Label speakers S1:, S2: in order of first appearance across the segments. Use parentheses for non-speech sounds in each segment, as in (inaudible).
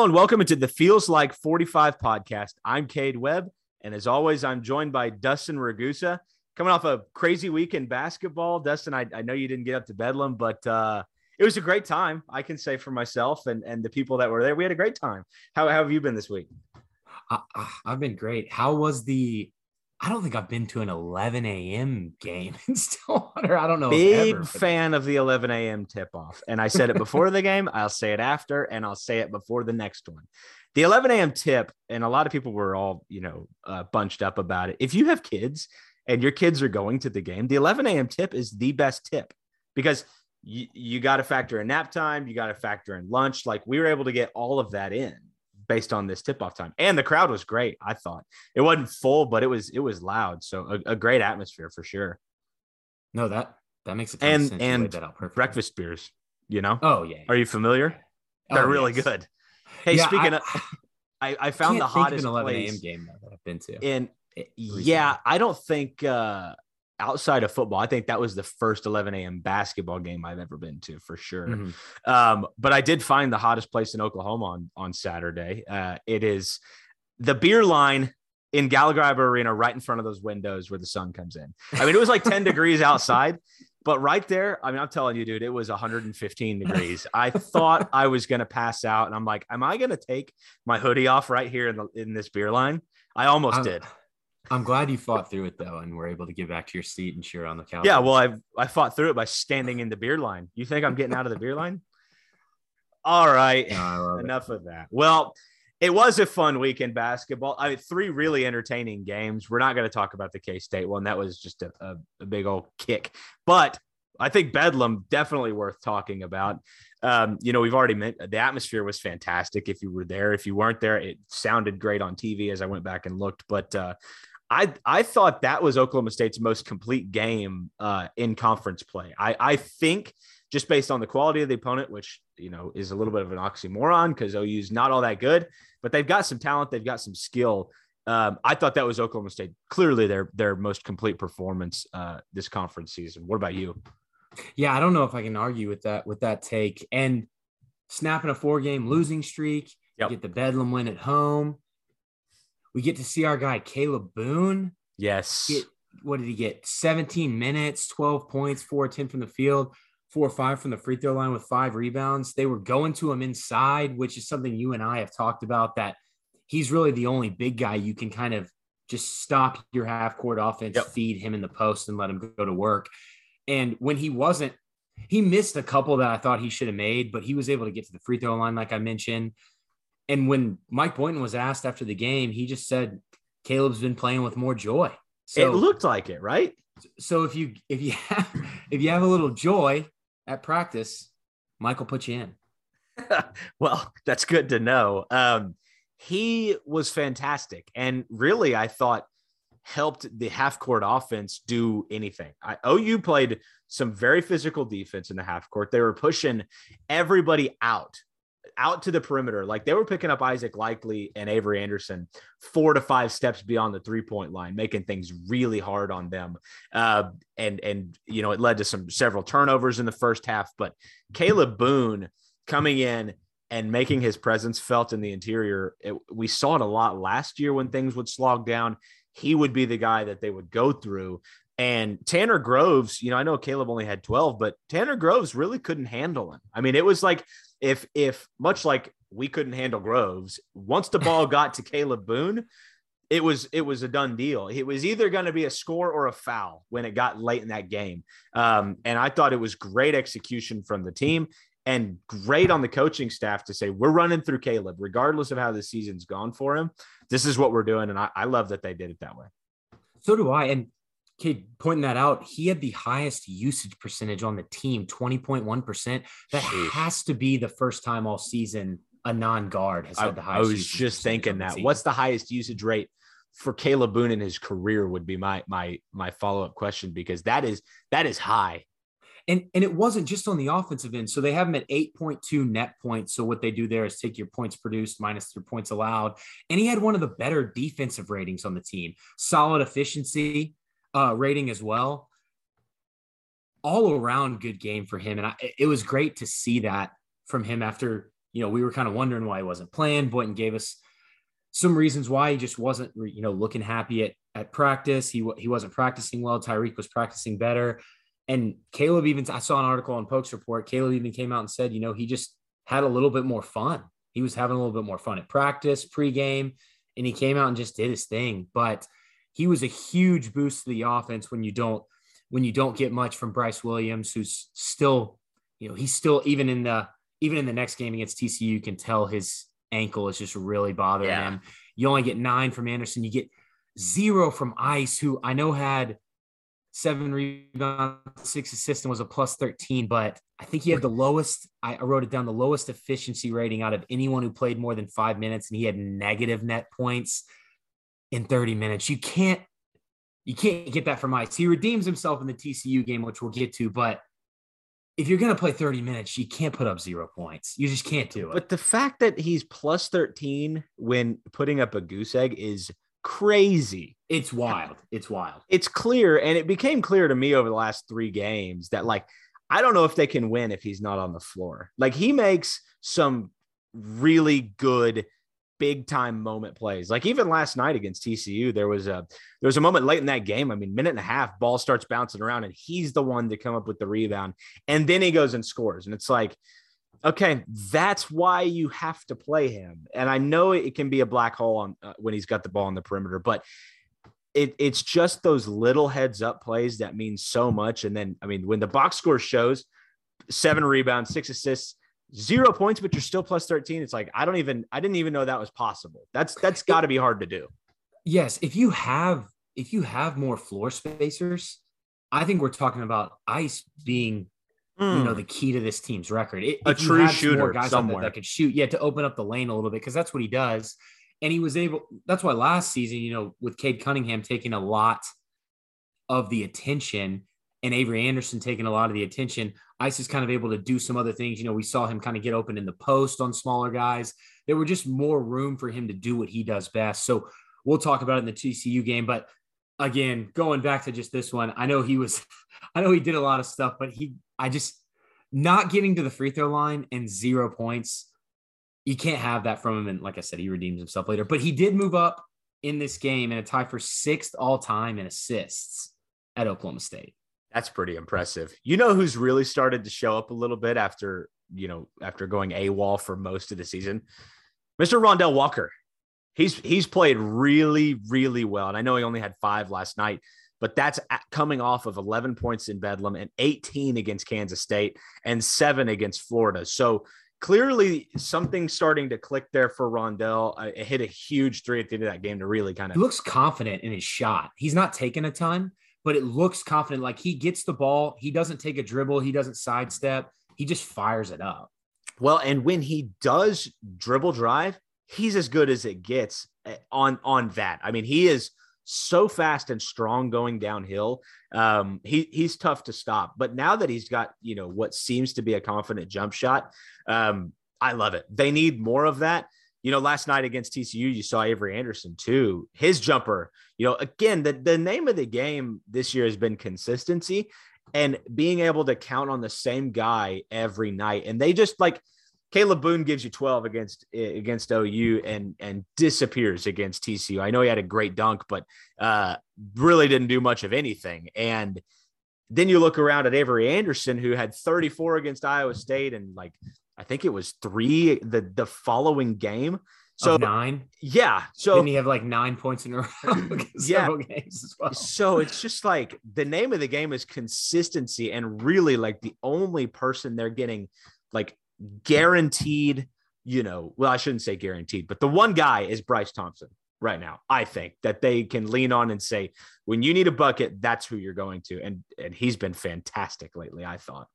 S1: Hello and welcome into the Feels Like 45 podcast. I'm Cade Webb, and as always, I'm joined by Dustin Ragusa. Coming off a crazy week in basketball, Dustin, I, I know you didn't get up to Bedlam, but uh, it was a great time. I can say for myself and, and the people that were there, we had a great time. How, how have you been this week?
S2: I, I've been great. How was the? I don't think I've been to an 11 a.m. game (laughs) in Stillwater. I don't know.
S1: Big
S2: ever,
S1: fan of the 11 a.m. tip off. And I said it before the game, I'll say it after, and I'll say it before the next one. The 11 a.m. tip, and a lot of people were all, you know, uh, bunched up about it. If you have kids and your kids are going to the game, the 11 a.m. tip is the best tip because you, you got to factor in nap time, you got to factor in lunch. Like we were able to get all of that in based on this tip off time. And the crowd was great. I thought it wasn't full, but it was, it was loud. So a, a great atmosphere for sure.
S2: No, that that makes ton
S1: And-. And. Breakfast beers, you know?
S2: Oh yeah.
S1: Are you familiar?
S2: Oh,
S1: They're really
S2: yes.
S1: good. Hey,
S2: Yeah,
S1: speaking
S2: I-
S1: of, I, (laughs) I
S2: I
S1: found the
S2: can't think
S1: hottest
S2: 11 a.m.
S1: place
S2: game that I've been to. recently.
S1: Yeah, I don't think uh, outside of football, I think that was the first 11 a.m. basketball game I've ever been to for sure.
S2: Mhm.
S1: Um, but I did find the hottest place in Oklahoma on on Saturday. Uh, it is the beer line in Gallagher Arena, right in front of those windows where the sun comes in. I mean, it was like 10 (laughs) degrees outside, but right there, I mean, I'm telling you, dude, it was 115 degrees. I thought I was gonna pass out, and I'm like, am I gonna take my hoodie off right here in the in this beer line? I almost
S2: I'm,
S1: did.
S2: I'm glad you fought through it though, and were able to get back to your seat and cheer on the couch.
S1: Yeah, well, I I fought through it by standing in the beer line. You think I'm getting out of the beer line? (laughs) All right.
S2: I love it.
S1: Enough of that. Well, it was a fun week in basketball. I mean, three really entertaining games. We're not going to talk about the K State one. That was just a, a, a big old kick. But I think Bedlam definitely worth talking about. Um, you know, we've already met the atmosphere was fantastic. If you were there, if you weren't there, it sounded great on TV as I went back and looked. But uh, I I thought that was Oklahoma State's most complete game uh, in conference play. I I think just based on the quality of the opponent, which you know is a little bit of an oxymoron because OU's not all that good, but they've got some talent, they've got some skill. Um, I thought that was Oklahoma State clearly their their most complete performance uh, this conference season. What about you?
S2: Yeah, I don't know if I can argue with that with that take. And snapping a four game losing streak,
S1: Yep.
S2: get the Bedlam win at home. We get to see our guy Kalib Boone.
S1: Yes,
S2: Get what did he get? 17 minutes, 12 points, 4 10 from the field, 4 or 5 from the free throw line with five rebounds. They were going to him inside, which is something you and I have talked about that he's really the only big guy you can kind of just stop your half court offense,
S1: Yep.
S2: feed him in the post and let him go to work. And when he wasn't, he missed a couple that I thought he should have made, but he was able to get to the free throw line, like I mentioned. And when Mike Boynton was asked after the game, he just said, Kalib's been playing with more joy. So
S1: it looked like it, right?
S2: so if you if you have (laughs) if you have a little joy at practice, Michael put you in. (laughs)
S1: well, that's good to know. Um, he was fantastic, and really, I thought helped the half court offense do anything. I, OU played some very physical defense in the half court. They were pushing everybody out, out to the perimeter. Like they were picking up Isaac Likely and Avery Anderson four to five steps beyond the three point line, making things really hard on them. Uh, and and you know it led to some several turnovers in the first half. But Kalib Boone coming in and making his presence felt in the interior. It, we saw it a lot last year when things would slog down. He would be the guy that they would go through. And Tanner Groves, you know, I know Kalib only had 12, but Tanner Groves really couldn't handle him. I mean, it was like if if much like we couldn't handle Groves, once the ball (laughs) got to Kalib Boone, it was it was a done deal. It was either going to be a score or a foul when it got late in that game. Um, and I thought it was great execution from the team and great on the coaching staff to say we're running through Kalib, regardless of how the season's gone for him. This is what we're doing, and I, I love that they did it that way.
S2: So do I. And Cade pointing that out, he had the highest usage percentage on the team, 20.1%. That
S1: Sheesh.
S2: has to be the first time all season a non-guard has
S1: I,
S2: had the highest.
S1: I
S2: was
S1: just thinking that. What's the highest usage rate for Kalib Boone in his career would be my my my follow up question because that is that is high.
S2: and and it wasn't just on the offensive end. So they have him at 8.2 net points. So what they do there is take your points produced minus your points allowed. And he had one of the better defensive ratings on the team. Solid efficiency uh, rating as well. All around good game for him. And I, it was great to see that from him after, you know, we were kind of wondering why he wasn't playing. Boynton gave us some reasons why he just wasn't, you know, looking happy at, at practice. He, he wasn't practicing well. Tyreek was practicing better. And Kalib even, I saw an article on Pokes Report. Kalib even came out and said, you know, he just had a little bit more fun. He was having a little bit more fun at practice, pregame, and he came out and just did his thing. But he was a huge boost to the offense when you don't when you don't get much from Bryce Williams, who's still, you know, he's still even in the even in the next game against TCU, you can tell his ankle is just really bothering
S1: Yeah.
S2: him. You only get nine from Anderson. You get zero from Ice, who I know had seven rebounds, six assists, and was a plus 13, but I think he had the lowest, I I wrote it down, the lowest efficiency rating out of anyone who played more than five minutes, and he had negative net points in 30 minutes. You can't, you can't get that from Ice. He redeems himself in the TCU game, which we'll get to, but if you're going to play 30 minutes, you can't put up zero points. You just can't do it.
S1: But the fact that he's plus 13 when putting up a goose egg is crazy.
S2: it's wild. It's wild.
S1: It's clear, and it became clear to me over the last three games that, like, I don't know if they can win if he's not on the floor. Like, he makes some really good big time moment plays. Like even last night against TCU, there was a there was a moment late in that game. I mean, minute and a half, ball starts bouncing around, and he's the one to come up with the rebound, and then he goes and scores. And it's like, okay, that's why you have to play him. And I know it can be a black hole on uh, when he's got the ball on the perimeter, but it, it's just those little heads up plays that mean so much. And then, I mean, when the box score shows seven rebounds, six assists, zero points, but you're still plus 13. It's like, I don't even, I didn't even know that was possible. That's, that's got to be hard to do.
S2: Yes, if you have if you have more floor spacers, I think we're talking about Ice being you know the key to this team's record. It,
S1: Hmm. A true shooter
S2: more guys
S1: somewhere.
S2: that could shoot, yeah, to open up the lane a little bit because that's what he does. And he was able. That's why last season, you know, with Cade Cunningham taking a lot of the attention and Avery Anderson taking a lot of the attention, Ice is kind of able to do some other things. You know, we saw him kind of get open in the post on smaller guys. There were just more room for him to do what he does best. So we'll talk about it in the TCU game. But again, going back to just this one, I know he was, (laughs) I know he did a lot of stuff, but he, I just not getting to the free throw line and zero points. You can't have that from him. And like I said, he redeems himself later, but he did move up in this game and a tie for sixth all time in assists at Oklahoma State.
S1: That's pretty impressive. You know who's really started to show up a little bit after, you know, after going AWOL for most of the season? Mr. Rondel Walker. He's he's played really, really well. And I know he only had five last night, but that's at- coming off of 11 points in Bedlam and 18 against Kansas State and seven against Florida. So clearly something's starting to click there for Rondel. It hit a huge three at the end of that game to really kind
S2: He
S1: of
S2: looks confident in his shot. He's not taking a ton, but it looks confident. Like he gets the ball, he doesn't take a dribble, he doesn't sidestep, he just fires it up.
S1: Well, and when he does dribble drive, he's as good as it gets eh, on on that. I mean, he is so fast and strong going downhill. Um, he he's tough to stop. But now that he's got you know what seems to be a confident jump shot, um, I love it. They need more of that. You know, last night against TCU, you saw Avery Anderson too. His jumper, you know, again, the, the name of the game this year has been consistency and being able to count on the same guy every night. And they just like Kalib Boone gives you 12 against against OU and and disappears against TCU. I know he had a great dunk, but uh, really didn't do much of anything. And then you look around at Avery Anderson, who had 34 against Iowa State, and like I think it was three the the following game. So
S2: So nine.
S1: yeah, so
S2: Didn't have like nine points in a row? (laughs)
S1: Yeah.
S2: games as well.
S1: so it's just like the name of the game is consistency and really like the only person they're getting like guaranteed you know well i shouldn't say guaranteed but the one guy is bryce thompson right now. I think that they can lean on and say, when you need a bucket, that's who you're going to. And and he's been fantastic lately, I thought.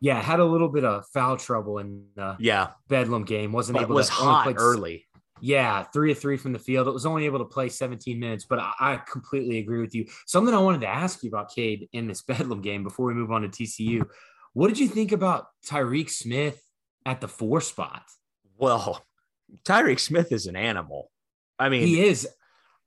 S2: Yeah, had a little bit of foul trouble in the
S1: Yeah.
S2: Bedlam game. Wasn't
S1: But
S2: able
S1: was
S2: to
S1: hot early.
S2: Yeah, three of three from the field. It was only able to play 17 minutes, but I, I completely agree with you. Something I wanted to ask you about Cade in this (laughs) Bedlam game before we move on to TCU. What did you think about Tyreek Smith at the four spot?
S1: Well, Tyreek Smith is an animal. I mean,
S2: He is.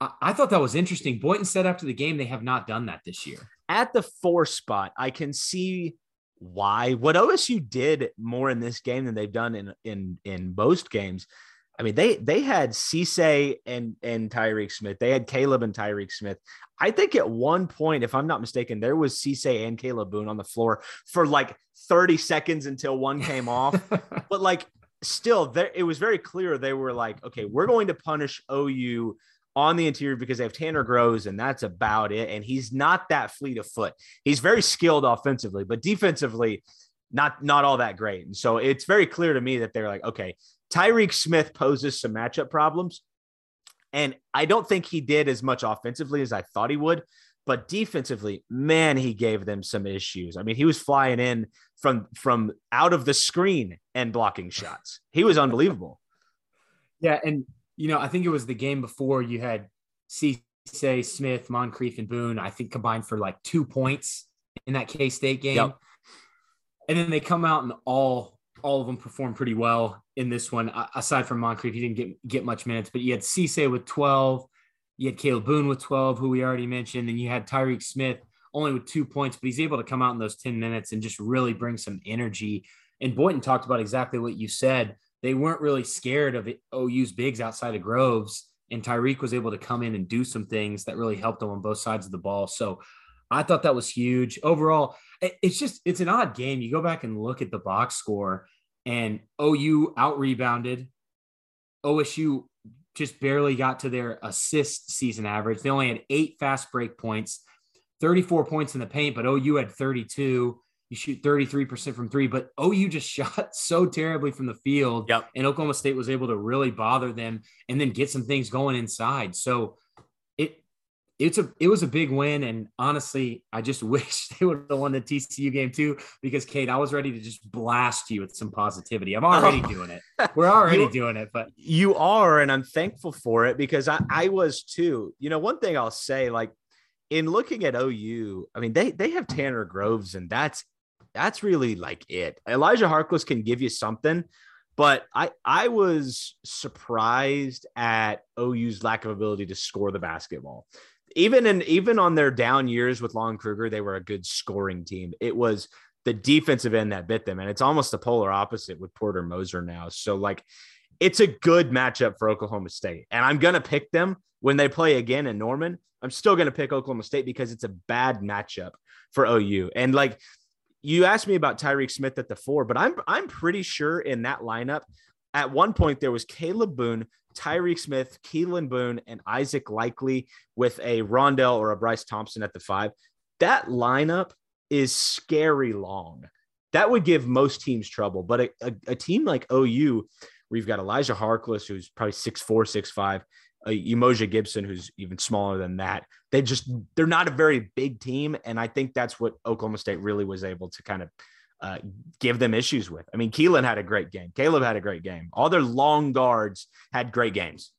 S2: I, I thought that was interesting. Boynton said after the game they have not done that this year.
S1: at the four spot, I can see why. What OSU did more in this game than they've done in in in most games. I mean, they they had Cisse and and Tyreek Smith. They had Kalib and Tyreek Smith. I think at one point, if I'm not mistaken, there was Cisse and Kalib Boone on the floor for like 30 seconds until one came off. (laughs) but like still there it was very clear they were like okay we're going to punish ou on the interior because they have tanner groves and that's about it. And he's not that fleet of foot. He's very skilled offensively but defensively not not all that great. And so it's very clear to me that they're like okay tyreek smith poses some matchup problems. And i don't think he did as much offensively as i thought he would but defensively man he gave them some issues. I mean he was flying in from from out of the screen and blocking shots. He was unbelievable.
S2: Yeah, and you know, I think it was the game before you had Cisse, Smith, Moncrieffe, and Boone. I think combined for like two points in that K State game,
S1: Yep.
S2: and then they come out and all all of them performed pretty well in this one. Aside from Moncrieffe, he didn't get get much minutes, but you had Cisse with twelve, you had Kalib Boone with twelve, who we already mentioned, and you had Tyreek Smith only with two points, but he's able to come out in those ten minutes and just really bring some energy. And Boynton talked about exactly what you said they weren't really scared of OU's oh, bigs outside of Groves. And Tyreek was able to come in and do some things that really helped them on both sides of the ball. So I thought that was huge. Overall, it's just it's an odd game. You go back and look at the box score, and OU out rebounded. OSU just barely got to their assist season average. They only had eight fast break points, 34 points in the paint, but OU had 32 you shoot 33% from three, but OU just (laughs) shot so terribly from the field.
S1: Yep.
S2: And Oklahoma State was able to really bother them and then get some things going inside. So it it's a it was a big win. And honestly, I just (laughs) wish they would have won the TCU game too, because Cade, I was ready to just blast you with some positivity. I'm already
S1: Oh.
S2: doing it. We're already
S1: You-
S2: doing it, but
S1: You are, and I'm thankful for it because I, I was too. You know, one thing I'll say, like in looking at OU, I mean, they they have Tanner Groves, and that's that's really like it. Elijah Harkless can give you something, but I I was surprised at OU's lack of ability to score the basketball. Even in even on their down years with Lon Kruger, they were a good scoring team. It was the defensive end that bit them, and it's almost the polar opposite with Porter Moser now. So like, it's a good matchup for Oklahoma State, and I'm gonna pick them when they play again in Norman. I'm still gonna pick Oklahoma State because it's a bad matchup for OU, and like you asked me about Tyreek Smith at the four, but I'm I'm pretty sure in that lineup, at one point there was Kalib Boone, Tyreek Smith, Keylan Boone, and Isaac Likely with a Rondel or a Bryce Thompson at the five. That lineup is scary long. That would give most teams trouble, but a, a, a team like OU, where you've got Elijah Harkless, who's probably six four, six five, uh, Umoja Gibson, who's even smaller than that. They just they're not a very big team, and I think that's what Oklahoma State really was able to kind of uh, give them issues with. I mean, Keylan had a great game. Kalib had a great game. All their long guards had great games.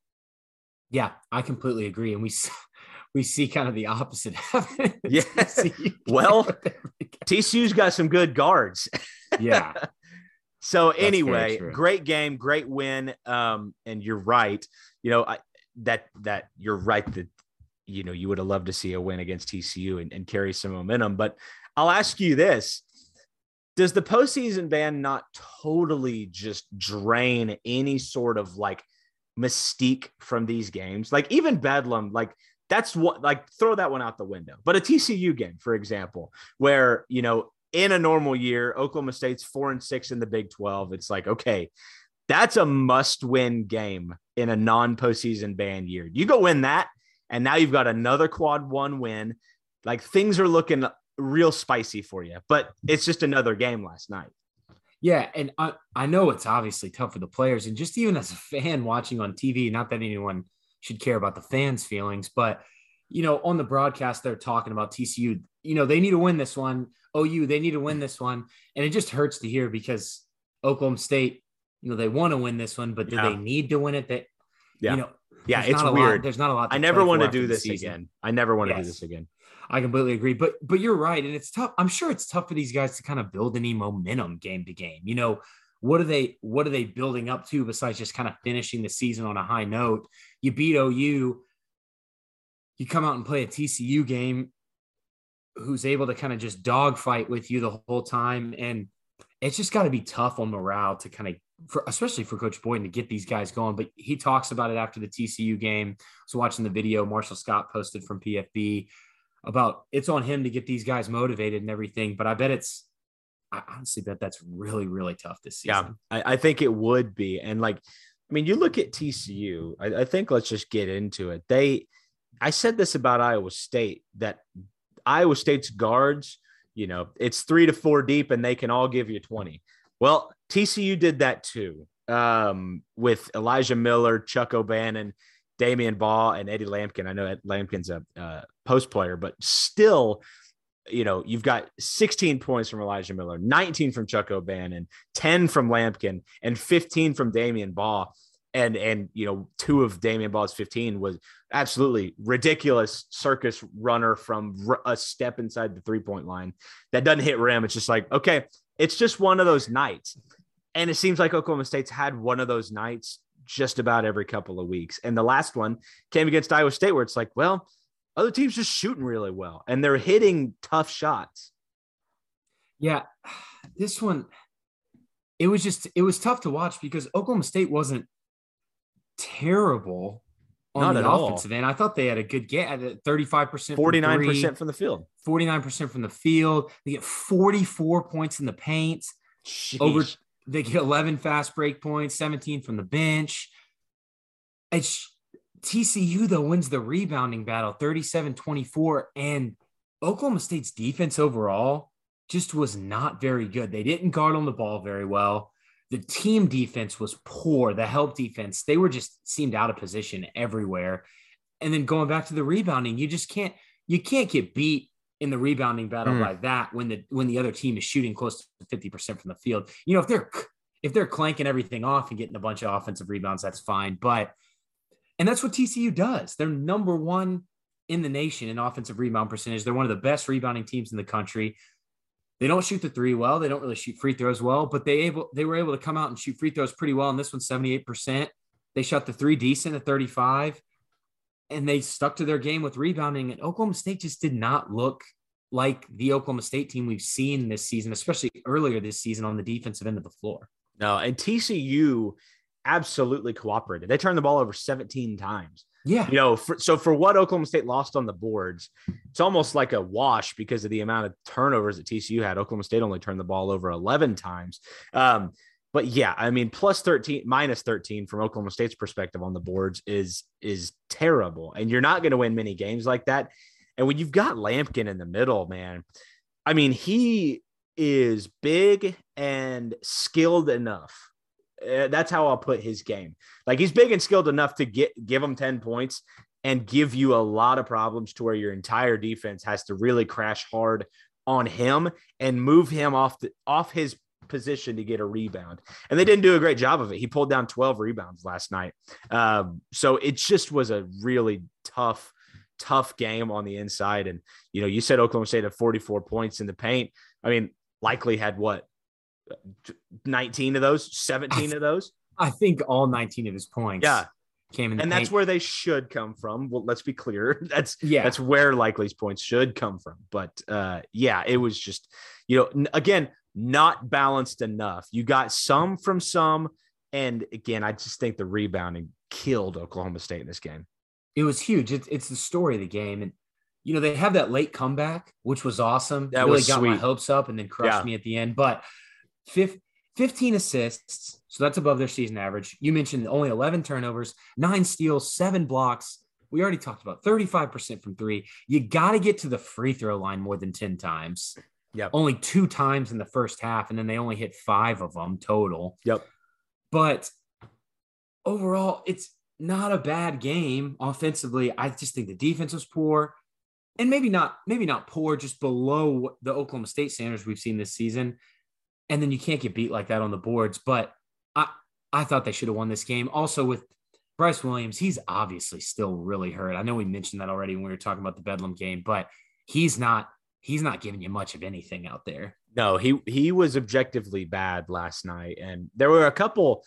S2: yeah, I completely agree. And we (laughs) we see kind of the opposite happen. (laughs)
S1: Yeah. (laughs) Well, TCU's got some good guards.
S2: yeah.
S1: So
S2: very
S1: anyway, great game, great win. Um, and you're right. You know, I, that that you're right that you know you would have loved to see a win against TCU and, and carry some momentum. But I'll ask you this: Does the postseason ban not totally just drain any sort of like mystique from these games? Like even Bedlam, like that's what like throw that one out the window. But a TCU game, for example, where you know in a normal year, Oklahoma State's four and six in the Big 12. It's like, okay, that's a must win game in a non postseason ban year. You go win that, and now you've got another quad one win. Like things are looking real spicy for you, but it's just another game last night.
S2: Yeah, and I, I know it's obviously tough for the players, and just even as a fan watching on TV, not that anyone should care about the fans' feelings. But you know, on the broadcast, they're talking about TCU. You know, they need to win this one. OU, they need to win this one, and it just hurts to hear because Oklahoma State, you know, they want to win this one, but do
S1: Yeah.
S2: they need to win it? That
S1: Yeah.
S2: you know,
S1: Yeah, it's weird.
S2: Lot, there's not a lot.
S1: I never want to do this
S2: season.
S1: again. I never want to
S2: Yes.
S1: do this again.
S2: I completely agree. But but you're right, and it's tough. I'm sure it's tough for these guys to kind of build any momentum game to game. You know, what are they what are they building up to besides just kind of finishing the season on a high note? You beat OU, you come out and play a TCU game who's able to kind of just dogfight with you the whole time. And it's just got to be tough on morale to kind of for especially for Coach Boynton to get these guys going. But he talks about it after the TCU game. So watching the video Marshall Scott posted from PFB about it's on him to get these guys motivated and everything. But I bet it's I honestly bet that's really, really tough this season.
S1: Yeah, I, I think it would be. And like, I mean, you look at TCU, I, I think let's just get into it. They, I said this about Iowa State that Iowa State's guards, you know, it's three to four deep and they can all give you 20. Well, TCU did that too um, with Elijah Miller, Chuck O'Bannon, Damion Baugh, and Eddie Lampkin. I know Lampkin's a uh, post player, but still, you know, you've got 16 points from Elijah Miller, 19 from Chuck O'Bannon, 10 from Lampkin, and 15 from Damion Baugh. And and you know, two of Damion Baugh's 15 was absolutely ridiculous circus runner from a step inside the three point line that doesn't hit rim. It's just like, okay, it's just one of those nights. And it seems like Oklahoma State's had one of those nights just about every couple of weeks. And the last one came against Iowa State, where it's like, well, other teams just shooting really well and they're hitting tough shots.
S2: Yeah, (sighs) this one, it was just it was tough to watch because Oklahoma State wasn't terrible
S1: Not at all.
S2: offensive end. I thought they had a good get at 35%,
S1: 49% from the field.
S2: 49% from the field. They get 44 points in the paint. Over they get 11 fast break points, 17 from the bench. It's TCU though wins the rebounding battle 37-24 and Oklahoma State's defense overall just was not very good. They didn't guard on the ball very well. The team defense was poor. The help defense, they were just seemed out of position everywhere. And then going back to the rebounding, you just can't you can't get beat in the rebounding battle
S1: Mm.
S2: by that when the when the other team is shooting close to 50% from the field. You know, if they're if they're clanking everything off and getting a bunch of offensive rebounds, that's fine. But and that's what TCU does. They're number one in the nation in offensive rebound percentage. They're one of the best rebounding teams in the country. They don't shoot the three well. They don't really shoot free throws well, but they able they were able to come out and shoot free throws pretty well. And this one's 78%. They shot the three decent at 35. And they stuck to their game with rebounding. And Oklahoma State just did not look like the Oklahoma State team we've seen this season, especially earlier this season on the defensive end of the floor.
S1: No, and TCU absolutely cooperated. They turned the ball over 17 times.
S2: Yeah.
S1: You know, for, so for what Oklahoma State lost on the boards, it's almost like a wash because of the amount of turnovers that TCU had. Oklahoma State only turned the ball over 11 times. Um, but yeah, I mean, plus 13, minus 13 from Oklahoma State's perspective on the boards is is terrible. And you're not going to win many games like that. And when you've got Lampkin in the middle, man, I mean, he is big and skilled enough. Uh, that's how I'll put his game. Like he's big and skilled enough to get give him 10 points and give you a lot of problems to where your entire defense has to really crash hard on him and move him off the off his position to get a rebound. And they didn't do a great job of it. He pulled down 12 rebounds last night. Um, so it just was a really tough, tough game on the inside. And you know, you said Oklahoma State had 44 points in the paint. I mean, likely had what 19 of those, 17 of those.
S2: I think all 19 of his points
S1: Yeah.
S2: came in the
S1: And that's where they should come from. Well, let's be clear. (laughs) That's
S2: yeah.
S1: that's where likely's points should come from. But uh, yeah, it was just, you know, n- again, not balanced enough. You got some from some. And again, I just think the rebounding killed Oklahoma State in this game.
S2: it was huge. It's, it's the story of the game. And, you know, they have that late comeback, which was awesome.
S1: That
S2: really
S1: was
S2: got my hopes up and then crushed
S1: Yeah.
S2: me at the end. But 15 assists. So that's above their season average. You mentioned only 11 turnovers, nine steals, seven blocks. We already talked about 35% from three. You got to get to the free throw line more than 10 times.
S1: Yep.
S2: Only two times in the first half, and then they only hit five of them total.
S1: Yep.
S2: But overall, it's not a bad game offensively. I just think the defense was poor. And maybe not, maybe not poor, just below the Oklahoma State standards we've seen this season. And then you can't get beat like that on the boards. But I, I thought they should have won this game. Also, with Bryce Williams, he's obviously still really hurt. I know we mentioned that already when we were talking about the Bedlam game, but he's not he's not giving you much of anything out there.
S1: No, he he was objectively bad last night, and there were a couple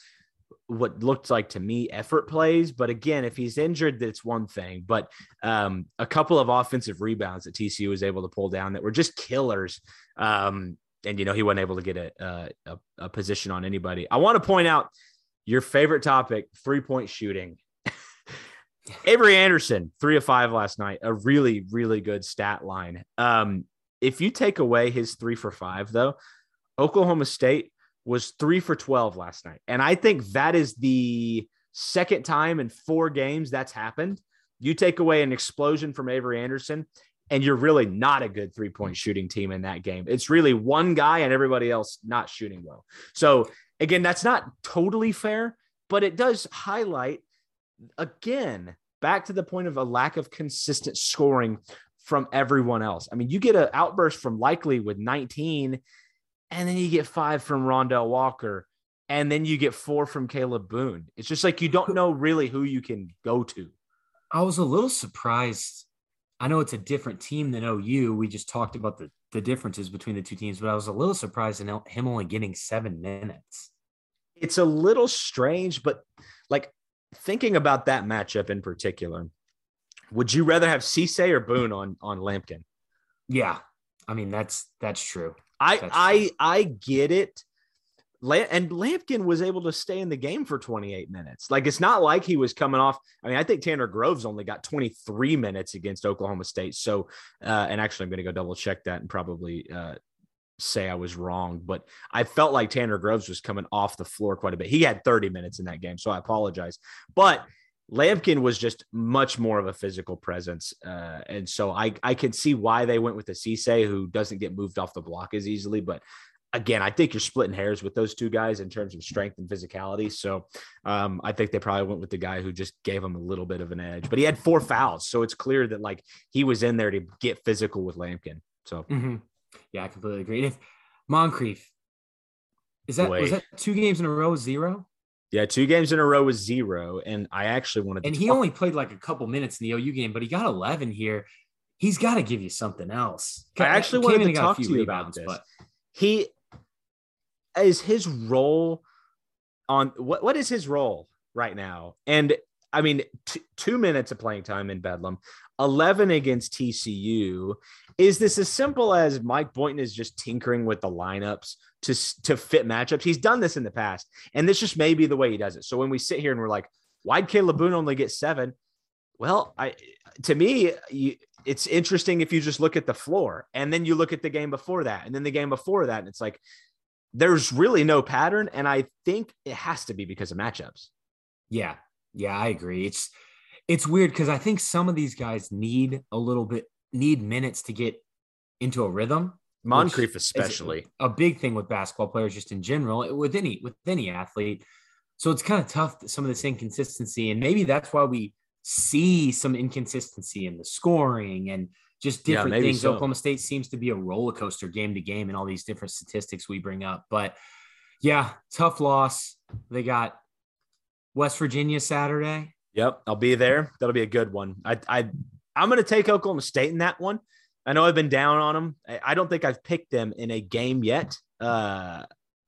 S1: what looked like to me effort plays. But again, if he's injured, that's one thing. But um, a couple of offensive rebounds that TCU was able to pull down that were just killers. Um, and you know he wasn't able to get a, a, a position on anybody. I want to point out your favorite topic: three point shooting. (laughs) Avery Anderson, three of five last night, a really, really good stat line. Um, if you take away his three for five, though, Oklahoma State was three for 12 last night. And I think that is the second time in four games that's happened. You take away an explosion from Avery Anderson, and you're really not a good three point mm. shooting team in that game. It's really one guy and everybody else not shooting well. So, again, that's not totally fair, but it does highlight, again, back to the point of a lack of consistent scoring from everyone else. I mean, you get an outburst from Likely with 19, and then you get five from Rondel Walker, and then you get four from Kalib Boone. It's just like you don't know really who you can go to.
S2: I was a little surprised. I know it's a different team than OU. We just talked about the, the differences between the two teams, but I was a little surprised in him only getting seven minutes.
S1: It's a little strange, but like thinking about that matchup in particular, would you rather have Cisse or Boone on on Lampkin?
S2: Yeah, I mean that's that's true.
S1: I
S2: That's
S1: I
S2: true.
S1: I get it. And Lampkin was able to stay in the game for 28 minutes. Like it's not like he was coming off. I mean, I think Tanner Groves only got 23 minutes against Oklahoma State. So, uh, and actually, I'm going to go double check that and probably uh, say I was wrong, but I felt like Tanner Groves was coming off the floor quite a bit. He had 30 minutes in that game, so I apologize. But Lampkin was just much more of a physical presence, uh, and so I I can see why they went with the Cisse, who doesn't get moved off the block as easily. But again, I think you're splitting hairs with those two guys in terms of strength and physicality. So um, I think they probably went with the guy who just gave him a little bit of an edge. But he had four fouls, so it's clear that like he was in there to get physical with Lampkin. So
S2: Mhm. Yeah, I completely agree. And if Moncrieffe is that was that two games in a row zero?
S1: yeah, two games in a row was zero, and I actually wanted to
S2: And he
S1: talk-
S2: only played like a couple minutes in the OU game, but he got 11 here. He's got to give you something else.
S1: I actually
S2: Came
S1: wanted to
S2: and got a
S1: talk to you about this.
S2: but
S1: he is his role on what what is his role right now? And i mean t- two minutes of playing time in bedlam 11 against tcu is this as simple as mike boynton is just tinkering with the lineups to to fit matchups? He's done this in the past and this just may be the way he does it. So when we sit here and we're like why'd kalib boone only get seven? Well i to me you, it's interesting if you just look at the floor and then you look at the game before that and then the game before that and it's like there's really no pattern and i think it has to be because of matchups
S2: yeah, yeah, I agree. It's it's weird because I think some of these guys need a little bit need minutes to get into a rhythm. moncrieffe
S1: especially
S2: a big thing with basketball players just in general eh, with any with any athlete so it's kind of tough some of this inconsistency and maybe that's why we see some inconsistency in the scoring and just different
S1: maybe
S2: things.
S1: so.
S2: oklahoma state seems to be a roller coaster game to game and all these different statistics we bring up but yeah tough loss. They got west virginia saturday.
S1: Yep i'll be there. That'll be a good one. I i i'm going to take oklahoma state in that one. I know i've been down on them I- i don't think i've picked them in a game yet uh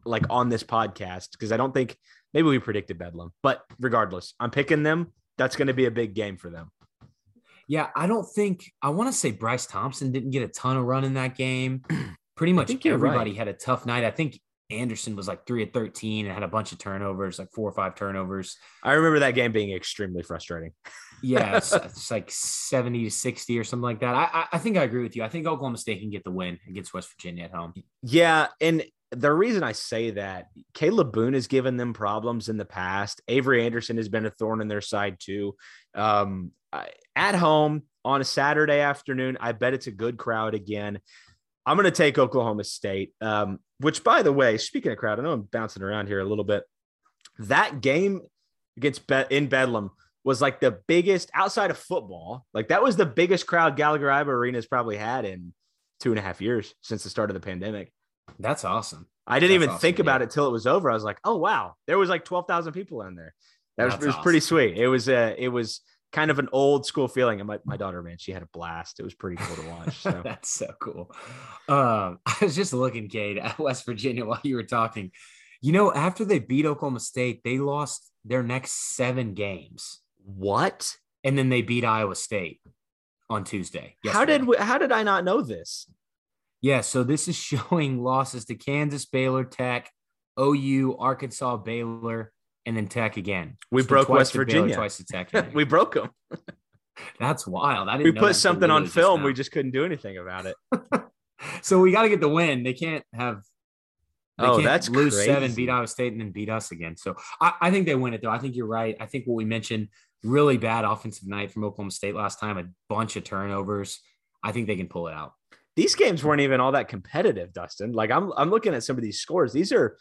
S1: like on this podcast because i don't think maybe we predicted bedlam but regardless i'm picking them. That's going to be a big game for them
S2: Yeah, I don't think I want to say Bryce Thompson didn't get a ton of run in that game. (clears throat) Pretty much everybody
S1: right.
S2: had a tough night. I think Anderson was like three at 13 and had a bunch of turnovers, like four or five turnovers.
S1: i remember that game being extremely frustrating (laughs)
S2: Yeah, it's, it's like 70 to 60 or something like that. I, I I think I agree with you. I think Oklahoma State can get the win against West Virginia at home.
S1: Yeah, and the reason I say that, Kalib Boone has given them problems in the past. Avery Anderson has been a thorn in their side too. Um, at home on a Saturday afternoon, I bet it's a good crowd again. I'm going to take Oklahoma State, um, which, by the way, speaking of crowd, I know I'm bouncing around here a little bit. That game against Be- in Bedlam was like the biggest outside of football. Like that was the biggest crowd Gallagher Iba Arena's probably had in two and a half years since the start of the pandemic.
S2: That's awesome.
S1: I didn't
S2: That's
S1: even
S2: awesome,
S1: think about
S2: yeah.
S1: it till it was over. I was like, oh wow, there was like twelve thousand people in there. That was, was pretty sweet. It was uh, it was kind of an old school feeling. And my, my daughter, man, she had a blast. It was pretty cool to watch. So (laughs)
S2: That's so cool. Um, (laughs) I was just looking, Cade, at (laughs) West Virginia while you were talking. You know, after they beat Oklahoma State, they lost their next seven games,
S1: what?
S2: and then they beat Iowa State on Tuesday.
S1: How did we, how did I not know this?
S2: Yeah, so this is showing losses to Kansas, Baylor, Tech, OU, Arkansas, Baylor, and then Tech again.
S1: We
S2: So
S1: broke West
S2: to Baylor,
S1: Virginia.
S2: twice to (laughs) Tech.
S1: we broke them. (laughs)
S2: That's wild. I didn't
S1: We put something on
S2: literally just
S1: film. We just couldn't do anything about it. (laughs)
S2: so we got to get the win. They can't have. They
S1: Oh, that's
S2: lose seven, beat Iowa State, and then beat us again. So I, I think they win it though. I think you're right. I think what we mentioned, really bad offensive night from Oklahoma State last time, a bunch of turnovers. I think they can pull it out.
S1: These games weren't even all that competitive, Dustin. Like I'm I'm looking at some of these scores. These are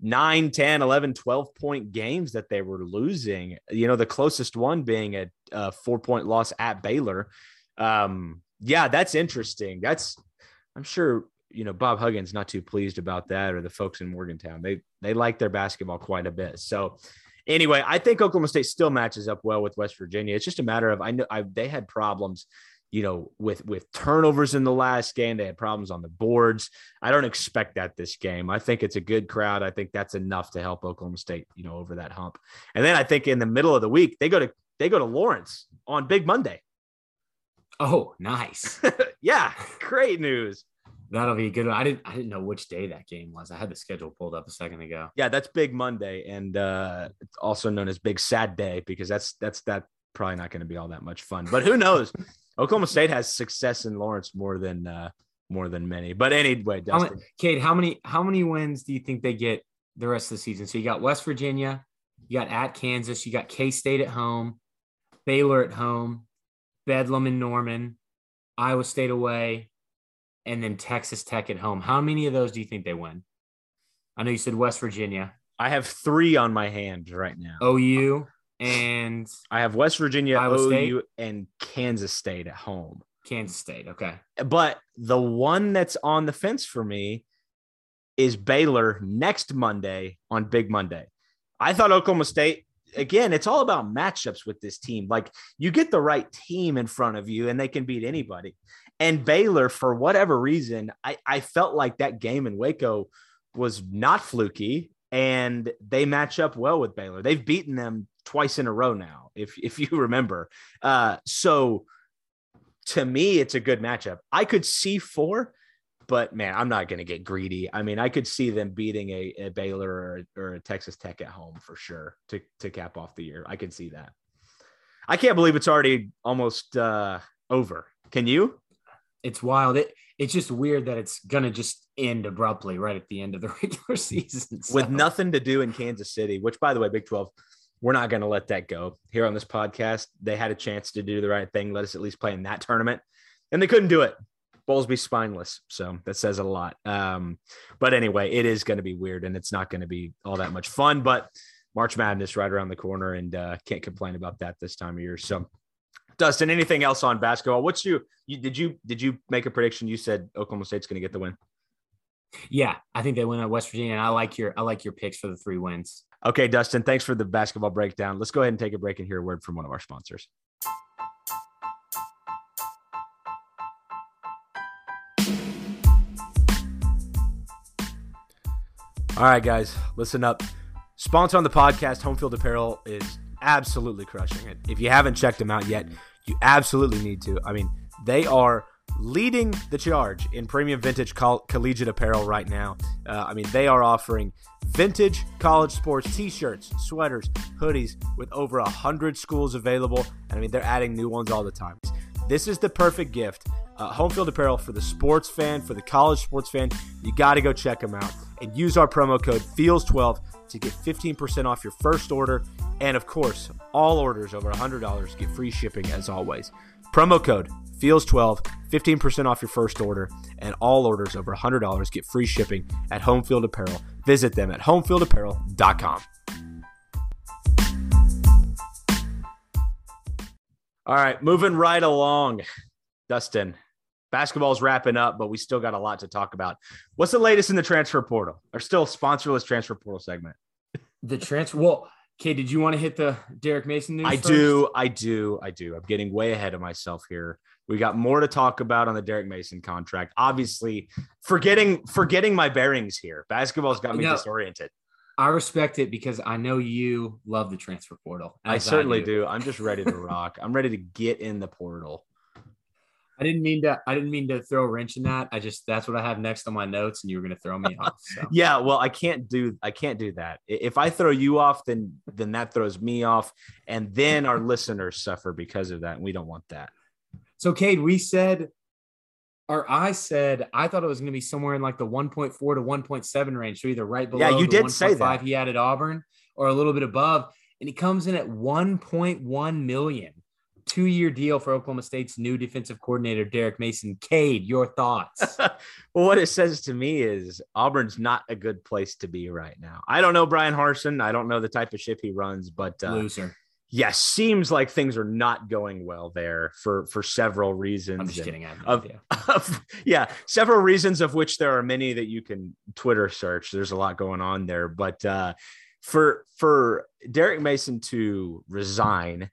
S1: 9, 10, 11, 12 point games that they were losing. You know, the closest one being a, a four point loss at Baylor. Um, yeah, that's interesting. That's I'm sure you know Bob Huggins not too pleased about that, or the folks in Morgantown. They they like their basketball quite a bit. So anyway, I think Oklahoma State still matches up well with West Virginia. It's just a matter of I know I, they had problems, you know, with with turnovers in the last game. They had problems on the boards. I don't expect that this game. I think it's a good crowd. I think that's enough to help Oklahoma State, you know, over that hump. And then I think in the middle of the week they go to they go to Lawrence on Big Monday.
S2: Oh, nice. (laughs)
S1: yeah, great news.
S2: That'll be a good. One. I didn't. I didn't know which day that game was. I had the schedule pulled up a second ago.
S1: Yeah, that's Big Monday, and uh, it's also known as Big Sad Day because that's that's that probably not going to be all that much fun. But who knows? (laughs) Oklahoma State has success in Lawrence more than uh, more than many. But anyway,
S2: How
S1: Dustin,
S2: many, Cade, how many how many wins do you think they get the rest of the season? So you got West Virginia, you got at Kansas, you got K State at home, Baylor at home, Bedlam and Norman, Iowa State away, and then Texas Tech at home. How many of those do you think they win? I know you said West Virginia,
S1: I have three on my hand right now.
S2: OU, and
S1: I have West Virginia,
S2: Iowa
S1: OU,
S2: State?
S1: and Kansas State at home.
S2: Kansas State. Okay.
S1: But the one that's on the fence for me is Baylor next Monday on Big Monday. I thought Oklahoma State, again, it's all about matchups with this team. Like you get the right team in front of you and they can beat anybody. And Baylor, for whatever reason, I, I felt like that game in Waco was not fluky and they match up well with Baylor. They've beaten them twice in a row now, if if you (laughs) remember. Uh, so to me, it's a good matchup. I could see four, but man, I'm not going to get greedy. I mean, I could see them beating a, a Baylor or, or a Texas Tech at home for sure to to cap off the year. I can see that. I can't believe it's already almost uh, over. Can you?
S2: It's wild. It it's just weird that it's gonna just end abruptly right at the end of the (laughs) regular season.
S1: with nothing to do in Kansas City, which by the way, Big 12, we're not going to let that go here on this podcast. They had a chance to do the right thing, let us at least play in that tournament, and they couldn't do it. Bowlesby spineless. So that says a lot. Um, but anyway, it is going to be weird and it's not going to be all that much fun. But March Madness right around the corner and uh, can't complain about that this time of year. So Dustin, anything else on basketball? What's you, you did you did you make a prediction? You said Oklahoma State's going to get the win.
S2: Yeah, I think they win at West Virginia. And I like your I like your picks for the three wins.
S1: Okay, Dustin, thanks for the basketball breakdown. Let's go ahead and take a break and hear a word from one of our sponsors. All right, guys, listen up. Sponsor on the podcast, Home Field Apparel, is absolutely crushing it. If you haven't checked them out yet, you absolutely need to. I mean, they are leading the charge in premium vintage coll- collegiate apparel right now. Uh, I mean, they are offering vintage college sports t-shirts, sweaters, hoodies with over a hundred schools available, and I mean, they're adding new ones all the time. This is the perfect gift. Uh, home field apparel for the sports fan, for the college sports fan. You got to go check them out and use our promo code FEELS12 to get 15% off your first order. And of course, all orders over $100 get free shipping as always. Promo code FEELS12, 15% off your first order, and all orders over $100 get free shipping at Homefield Apparel. Visit them at homefieldapparel.com. All right, moving right along. Dustin, basketball's wrapping up, but we still got a lot to talk about. What's the latest in the transfer portal? Or still sponsorless transfer portal segment?
S2: The transfer. Well, okay. Did you want to hit the Derek Mason news?
S1: I
S2: first?
S1: do, I do, I do. I'm getting way ahead of myself here. We got more to talk about on the Derek Mason contract. Obviously, forgetting forgetting my bearings here. Basketball's got me
S2: No.
S1: disoriented.
S2: I respect it because I know you love the transfer portal.
S1: I certainly do. I'm just ready to rock. I'm ready to get in the portal.
S2: I didn't mean to. I didn't mean to throw a wrench in that. I just that's what I have next on my notes, and you were going to throw me off. So (laughs)
S1: Yeah, well, I can't do I can't do that. If I throw you off, then then that throws me off, and then our (laughs) listeners suffer because of that. And we don't want that.
S2: So, Cade, we said, or I said, I thought it was going to be somewhere in like the 1.4 to 1.7 range. So either right below
S1: Yeah, you did say
S2: 1.5
S1: that.
S2: he had at Auburn or a little bit above. And he comes in at 1.1 million. Two year deal for Oklahoma State's new defensive coordinator, Derek Mason. Cade, your thoughts? (laughs)
S1: well, what it says to me is Auburn's not a good place to be right now. I don't know Bryan Harsin. I don't know the type of ship he runs, but uh,
S2: Loser.
S1: yeah, seems like things are not going well there for for several reasons.
S2: I'm just
S1: And-
S2: kidding. I have no
S1: of- (laughs) of- yeah, several reasons of which there are many that you can Twitter search. There's a lot going on there, but uh, for for Derek Mason to resign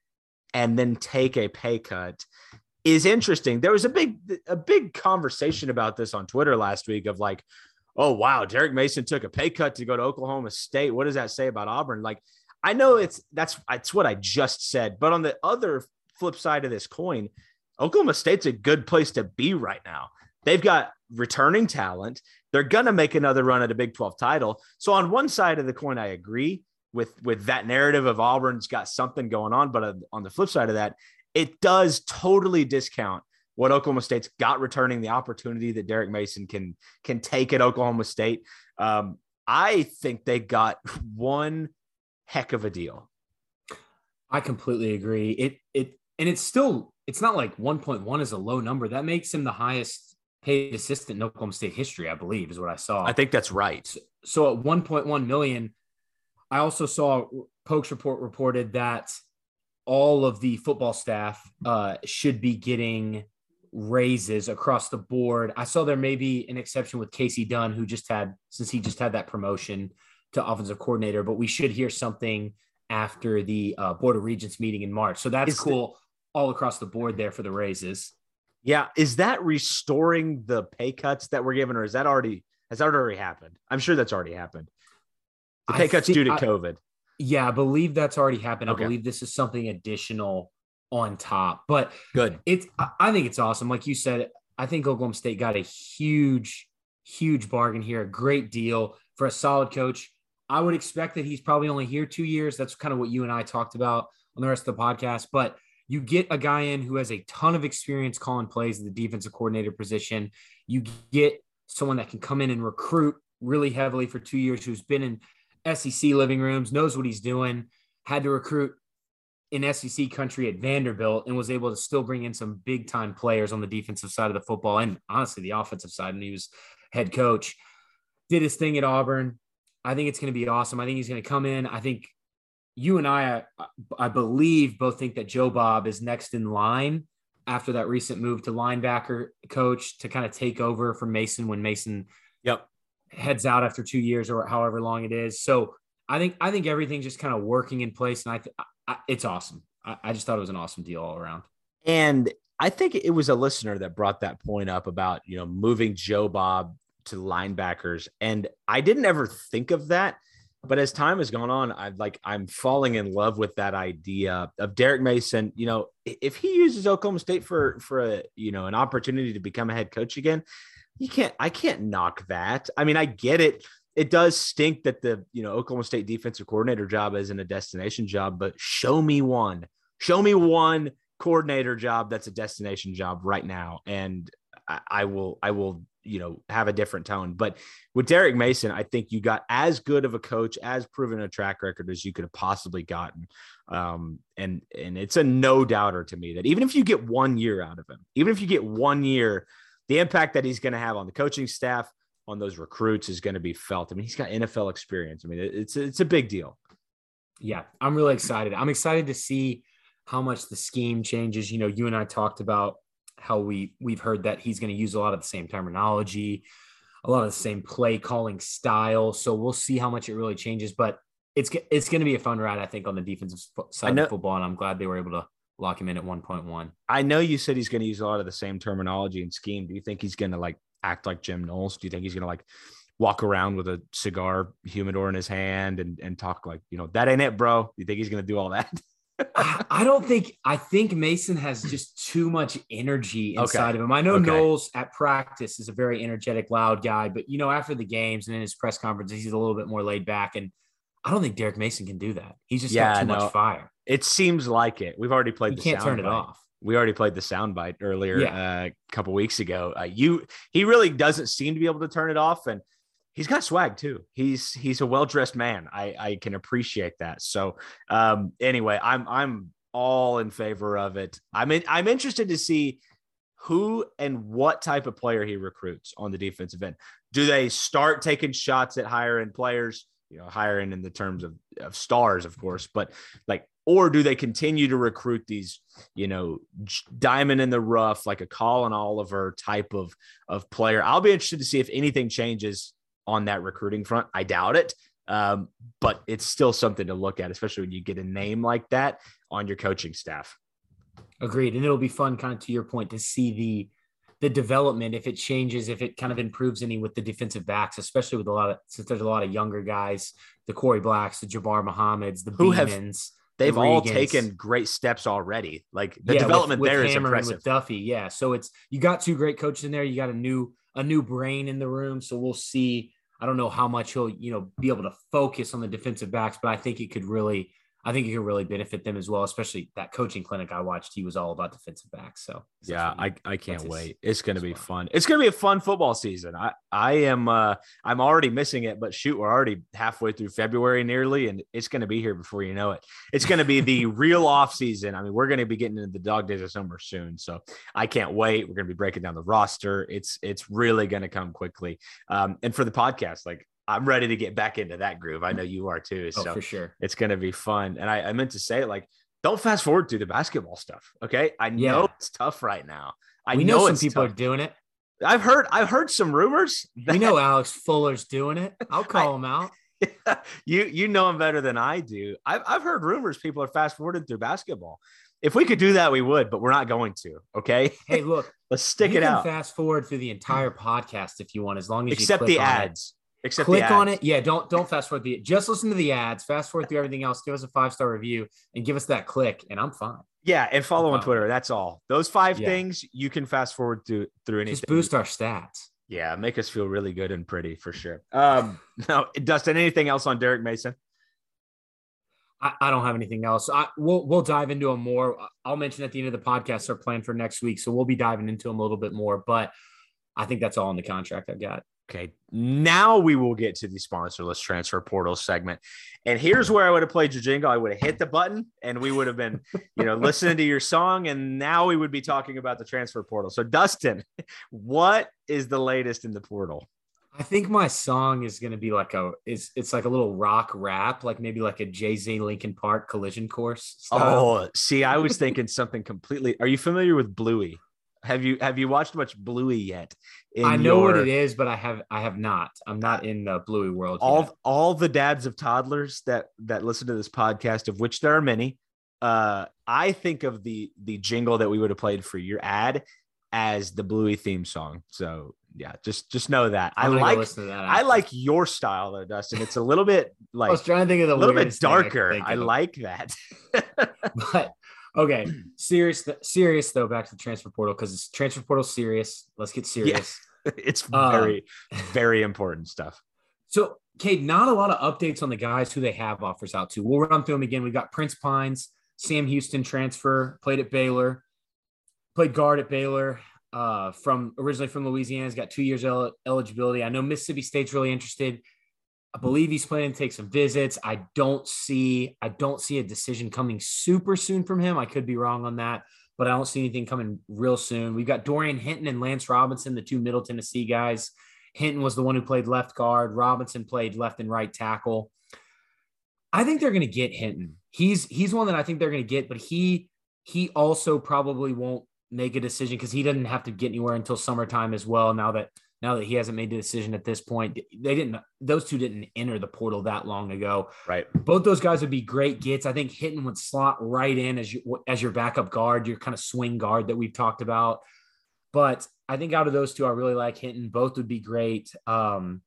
S1: and then take a pay cut is interesting. There was a big a big conversation about this on Twitter last week of like, oh wow, Derek Mason took a pay cut to go to Oklahoma State. What does that say about Auburn? Like, I know it's that's that's what I just said, but on the other flip side of this coin, Oklahoma State's a good place to be right now. They've got returning talent. They're gonna make another run at a Big 12 title. So on one side of the coin, I agree with with that narrative of Auburn's got something going on, but on- on the flip side of that, it does totally discount what Oklahoma State's got returning the opportunity that Derek Mason can can take at Oklahoma State. Um, I think they got one heck of a deal.
S2: I completely agree. It it and it's still it's not like 1.1 is a low number. That makes him the highest paid assistant in Oklahoma State history, I believe, is what I saw.
S1: I think that's right.
S2: so at 1.1 million. I also saw Pokes report reported that all of the football staff uh, should be getting raises across the board. I saw there may be an exception with Kasey Dunn, who just had since he just had that promotion to offensive coordinator, but we should hear something after the uh, Board of Regents meeting in March. So that's
S1: Is the-
S2: cool all across the board there for the raises.
S1: Yeah, is that restoring the pay cuts that were given, or is that already has that already happened? I'm sure that's already happened. The
S2: I
S1: pay cuts due to
S2: I-
S1: COVID.
S2: Yeah, I believe that's already happened.
S1: Okay.
S2: I believe this is something additional on top, but
S1: Good.
S2: it's I- I think it's awesome. Like you said, I think Oklahoma State got a huge, huge bargain here, a great deal for a solid coach. I would expect that he's probably only here two years. That's kind of what you and I talked about on the rest of the podcast. But you get a guy in who has a ton of experience calling plays at the defensive coordinator position. You get someone that can come in and recruit really heavily for two years, who's been in SEC living rooms, knows what he's doing, had to recruit in SEC country at Vanderbilt and was able to still bring in some big time players on the defensive side of the football and honestly the offensive side. And he was head coach, did his thing at Auburn. I think it's going to be awesome. I think he's going to come in. I think you and I, I, I believe, both think that Joe Bob is next in line after that recent move to linebacker coach to kind of take over from Mason when Mason
S1: Yep.
S2: Heads out after two years or however long it is. So I think I think everything's just kind of working in place, and I, th- I it's awesome. I, I just thought it was an awesome deal all around.
S1: And I think it was a listener that brought that point up about, you know, moving Joe Bob to linebackers. And I didn't ever think of that. But as time has gone on, I've like I'm falling in love with that idea of Derek Mason. You know, if he uses Oklahoma State for for a you know an opportunity to become a head coach again, you can't I can't knock that. I mean, I get it. It does stink that the you know Oklahoma State defensive coordinator job isn't a destination job, but show me one. Show me one coordinator job that's a destination job right now, and I, I will I will you know have a different tone. But with Derek Mason, I think you got as good of a coach, as proven a track record as you could have possibly gotten. Um, and and it's a no doubter to me that even if you get one year out of him, even if you get one year, the impact that he's going to have on the coaching staff, on those recruits, is going to be felt. I mean, he's got NFL experience. I mean, it's it's a big deal.
S2: Yeah, I'm really excited. I'm excited to see how much the scheme changes. You know, you and I talked about how we we've heard that he's going to use a lot of the same terminology, a lot of the same play calling style. So we'll see how much it really changes. But it's it's going to be a fun ride, I think, on the defensive side of football. And I'm glad they were able to lock him in at 1.1.
S1: I know you said he's going to use a lot of the same terminology and scheme. Do you think he's going to like act like Jim Knowles? Do you think he's going to like walk around with a cigar humidor in his hand and, and talk like, you know, that ain't it, bro? Do you think he's going to do all that? (laughs)
S2: I don't think I think Mason has just too much energy inside okay. of him. I know okay. Knowles at practice is a very energetic, loud guy, but you know, after the games and in his press conferences, he's a little bit more laid back. And I don't think Derek Mason can do that. He's just yeah, got too no, much fire.
S1: It seems like it. We've already played.
S2: You can't turn
S1: bite.
S2: it off.
S1: We already played the soundbite earlier yeah. uh, a couple weeks ago. Uh, you, he really doesn't seem to be able to turn it off, and he's got swag too. He's he's a well dressed man. I I can appreciate that. So um, anyway, I'm I'm all in favor of it. I'm in, I'm interested to see who and what type of player he recruits on the defensive end. Do they start taking shots at higher end players? You know, higher end in the terms of, of stars, of course, but like, or do they continue to recruit these, you know, diamond in the rough, like a Collin Oliver type of of player? I'll be interested to see if anything changes on that recruiting front. I doubt it, um, but it's still something to look at, especially when you get a name like that on your coaching staff.
S2: Agreed, and it'll be fun, kind of to your point, to see the the development if it changes, if it kind of improves any with the defensive backs, especially with a lot of since there's a lot of younger guys, the Korie Blacks, the Jabbar Muhammad's, the Who Beemans.
S1: They've the all taken great steps already. Like the yeah, development with, with there is impressive.
S2: With Duffie, yeah. So it's you got two great coaches in there. You got a new a new brain in the room. So we'll see I don't know how much he'll, you know, be able to focus on the defensive backs, but I think it could really I think it could really benefit them as well, especially that coaching clinic I watched. He was all about defensive backs. So
S1: yeah, I, I can't wait. It's going to be fun. It's going to be a fun football season. I, I am, uh, I'm already missing it, but shoot, we're already halfway through February nearly, and it's going to be here before you know it. It's going to be the (laughs) real off season. I mean, we're going to be getting into the dog days of summer soon. So I can't wait. We're going to be breaking down the roster. It's, it's really going to come quickly. Um, and for the podcast, like I'm ready to get back into that groove. I know you are too.
S2: Oh, so for sure.
S1: It's going to be fun. And I, I, meant to say, like, don't fast forward through the basketball stuff. Okay. I yeah. know it's tough right now. I
S2: we know, know some people tough. are doing it.
S1: I've heard, I've heard some rumors.
S2: That, we know Alex Fuller's doing it. I'll (laughs) call I, him out. (laughs)
S1: you, you know him better than I do. I've, I've heard rumors people are fast forwarding through basketball. If we could do that, we would, but we're not going to. Okay.
S2: Hey, look, (laughs)
S1: let's stick it out.
S2: Fast forward through the entire podcast if you want, as long as
S1: except the ads.
S2: Except click on it. Yeah, don't don't fast forward the just listen to the ads, fast forward through everything else, give us a five star review, and give us that click, and I'm fine.
S1: Yeah, and follow on Twitter. That's all. Those five yeah. things you can fast forward through through anything.
S2: Just boost our stats.
S1: Yeah, make us feel really good and pretty for sure. Um, (laughs) now, Dustin, anything else on Derek Mason?
S2: I, I don't have anything else. I, we'll we'll dive into them more. I'll mention at the end of the podcast our plan for next week, so we'll be diving into them a little bit more. But I think that's all in the contract I've got.
S1: Okay, now we will get to the sponsorless transfer portal segment. And here's where I would have played your jingle. I would have hit the button and we would have been, you know, (laughs) listening to your song. And now we would be talking about the transfer portal. So, Dustin, what is the latest in the portal?
S2: I think my song is going to be like a it's it's like a little rock rap, like maybe like a Jay Z Linkin Park collision course.
S1: Oh, style. Oh, see, I was thinking something completely. Are you familiar with Bluey? Have you have you watched much Bluey yet?
S2: I know your, what it is, but I have I have not. I'm not in the Bluey world.
S1: All
S2: yet.
S1: all the dads of toddlers that that listen to this podcast, of which there are many, uh, I think of the the jingle that we would have played for your ad as the Bluey theme song. So yeah, just just know that i like that I like your style though, Dustin. It's a little bit like (laughs) I
S2: was trying to think of the
S1: a little bit darker. I, I like that. (laughs)
S2: but Okay, (clears throat) serious, serious though. Back to the transfer portal because it's transfer portal serious. Let's get serious.
S1: Yeah. (laughs) It's very, um, (laughs) very important stuff.
S2: So, Cade, not a lot of updates on the guys who they have offers out to. We'll run through them again. We've got Prince Pines, Sam Houston transfer, played at Baylor, played guard at Baylor. Uh, from originally from Louisiana, he's got two years el- eligibility. I know Mississippi State's really interested. I believe he's planning to take some visits. I don't see I don't see a decision coming super soon from him. I could be wrong on that, but I don't see anything coming real soon. We've got Dorian Hinton and Lance Robinson, the two Middle Tennessee guys. Hinton was the one who played left guard. Robinson played left and right tackle. I think they're going to get Hinton. He's he's one that I think they're going to get, but he he also probably won't make a decision because he doesn't have to get anywhere until summertime as well. Now that now that he hasn't made the decision at this point, they didn't; those two didn't enter the portal that long ago.
S1: Right.
S2: Both those guys would be great gets. I think Hinton would slot right in as you as your backup guard, your kind of swing guard that we've talked about. But I think out of those two, I really like Hinton. Both would be great. Um,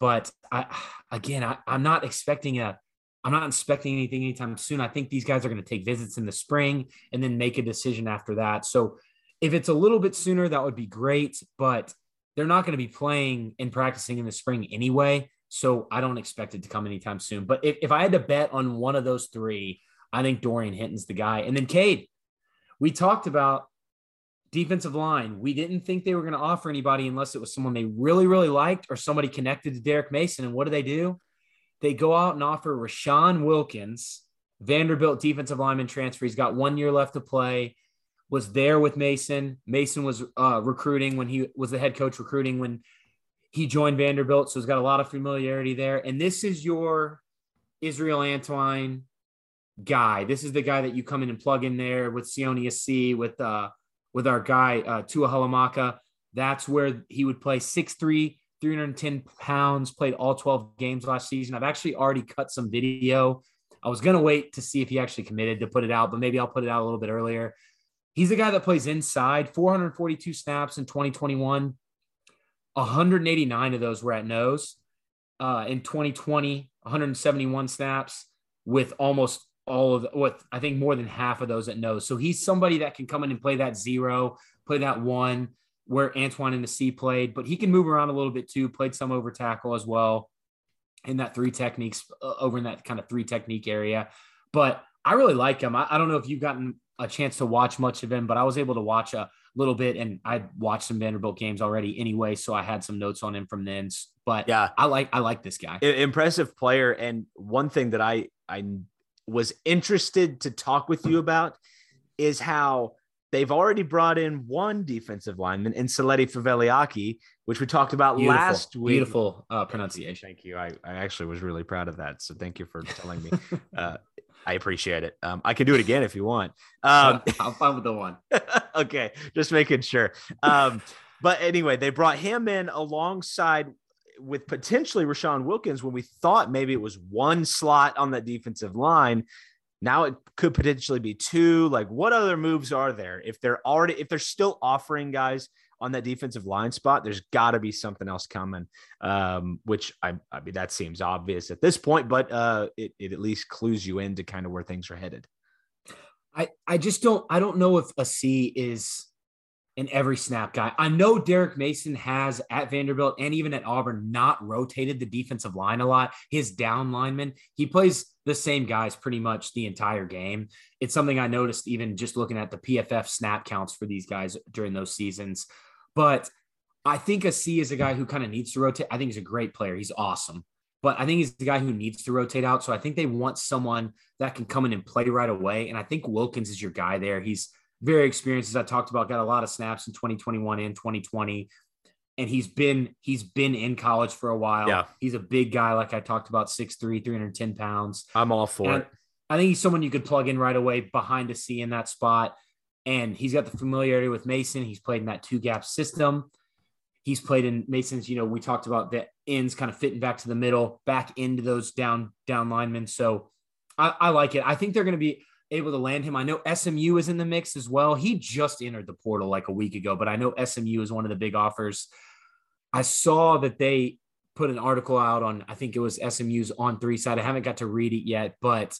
S2: but I again, I, I'm not expecting a I'm not expecting anything anytime soon. I think these guys are going to take visits in the spring and then make a decision after that. So if it's a little bit sooner, that would be great. But they're not going to be playing and practicing in the spring anyway. So I don't expect it to come anytime soon. But if, if I had to bet on one of those three, I think Dorian Hinton's the guy. And then Cade, we talked about defensive line. We didn't think they were going to offer anybody unless it was someone they really, really liked or somebody connected to Derek Mason. And what do they do? They go out and offer Rashawn Wilkins, Vanderbilt defensive lineman transfer. He's got one year left to play. Was there with Mason. Mason was uh, recruiting when he was the head coach recruiting when he joined Vanderbilt. So he's got a lot of familiarity there. And this is your Israel Antwine guy. This is the guy that you come in and plug in there with Sione Asi, with uh, with our guy uh, Tua Halamaka. That's where he would play 6'3, 310 pounds, played all 12 games last season. I've actually already cut some video. I was going to wait to see if he actually committed to put it out, but maybe I'll put it out a little bit earlier. He's the guy that plays inside 442 snaps in 2021. 189 of those were at nose. Uh, in 2020, 171 snaps with almost all of what I think more than half of those at nose. So he's somebody that can come in and play that zero, play that one where Antwine in the C played, but he can move around a little bit too. Played some over tackle as well in that three techniques uh, over in that kind of three technique area. But I really like him. I, I, don't know if you've gotten a chance to watch much of him, but I was able to watch a little bit and I watched some Vanderbilt games already anyway. So I had some notes on him from then. But
S1: yeah,
S2: I like I like this guy.
S1: Impressive player. And one thing that I I was interested to talk with you about is how they've already brought in one defensive lineman in Saleti Faveliaki, which we talked about
S2: beautiful,
S1: last week.
S2: Beautiful uh, pronunciation.
S1: Thank you. I, I actually was really proud of that. So thank you for telling me. (laughs) uh, I appreciate it. Um, I can do it again if you want. Um, (laughs)
S2: I'm fine with the one. (laughs)
S1: okay, just making sure. Um, but anyway, they brought him in alongside with potentially Rashawn Wilkins when we thought maybe it was one slot on that defensive line. Now it could potentially be two. Like, what other moves are there? If they're already, if they're still offering guys on that defensive line spot, there's got to be something else coming. Um, which I, I mean, that seems obvious at this point, but uh, it, it at least clues you into kind of where things are headed.
S2: I, I just don't, I don't know if Asi is an every snap guy. I know Derek Mason has at Vanderbilt and even at Auburn not rotated the defensive line a lot. His down lineman, he plays the same guys pretty much the entire game. It's something I noticed even just looking at the PFF snap counts for these guys during those seasons. But I think Asi is a guy who kind of needs to rotate. I think he's a great player. He's awesome. But I think he's the guy who needs to rotate out. So I think they want someone that can come in and play right away. And I think Wilkins is your guy there. He's very experienced, as I talked about, got a lot of snaps in 2021 and 2020. And he's been he's been in college for a while.
S1: Yeah.
S2: He's a big guy, like I talked about, 6'3, 310 pounds.
S1: I'm all for
S2: and
S1: it.
S2: I think he's someone you could plug in right away behind Asi in that spot. And he's got the familiarity with Mason. He's played in that two gap system. He's played in Mason's, you know, we talked about the ends kind of fitting back to the middle, back into those down down linemen. So I, I like it. I think they're going to be able to land him. I know SMU is in the mix as well. He just entered the portal like a week ago, but I know SMU is one of the big offers. I saw that they put an article out on, I think it was SMU's on three side. I haven't got to read it yet, but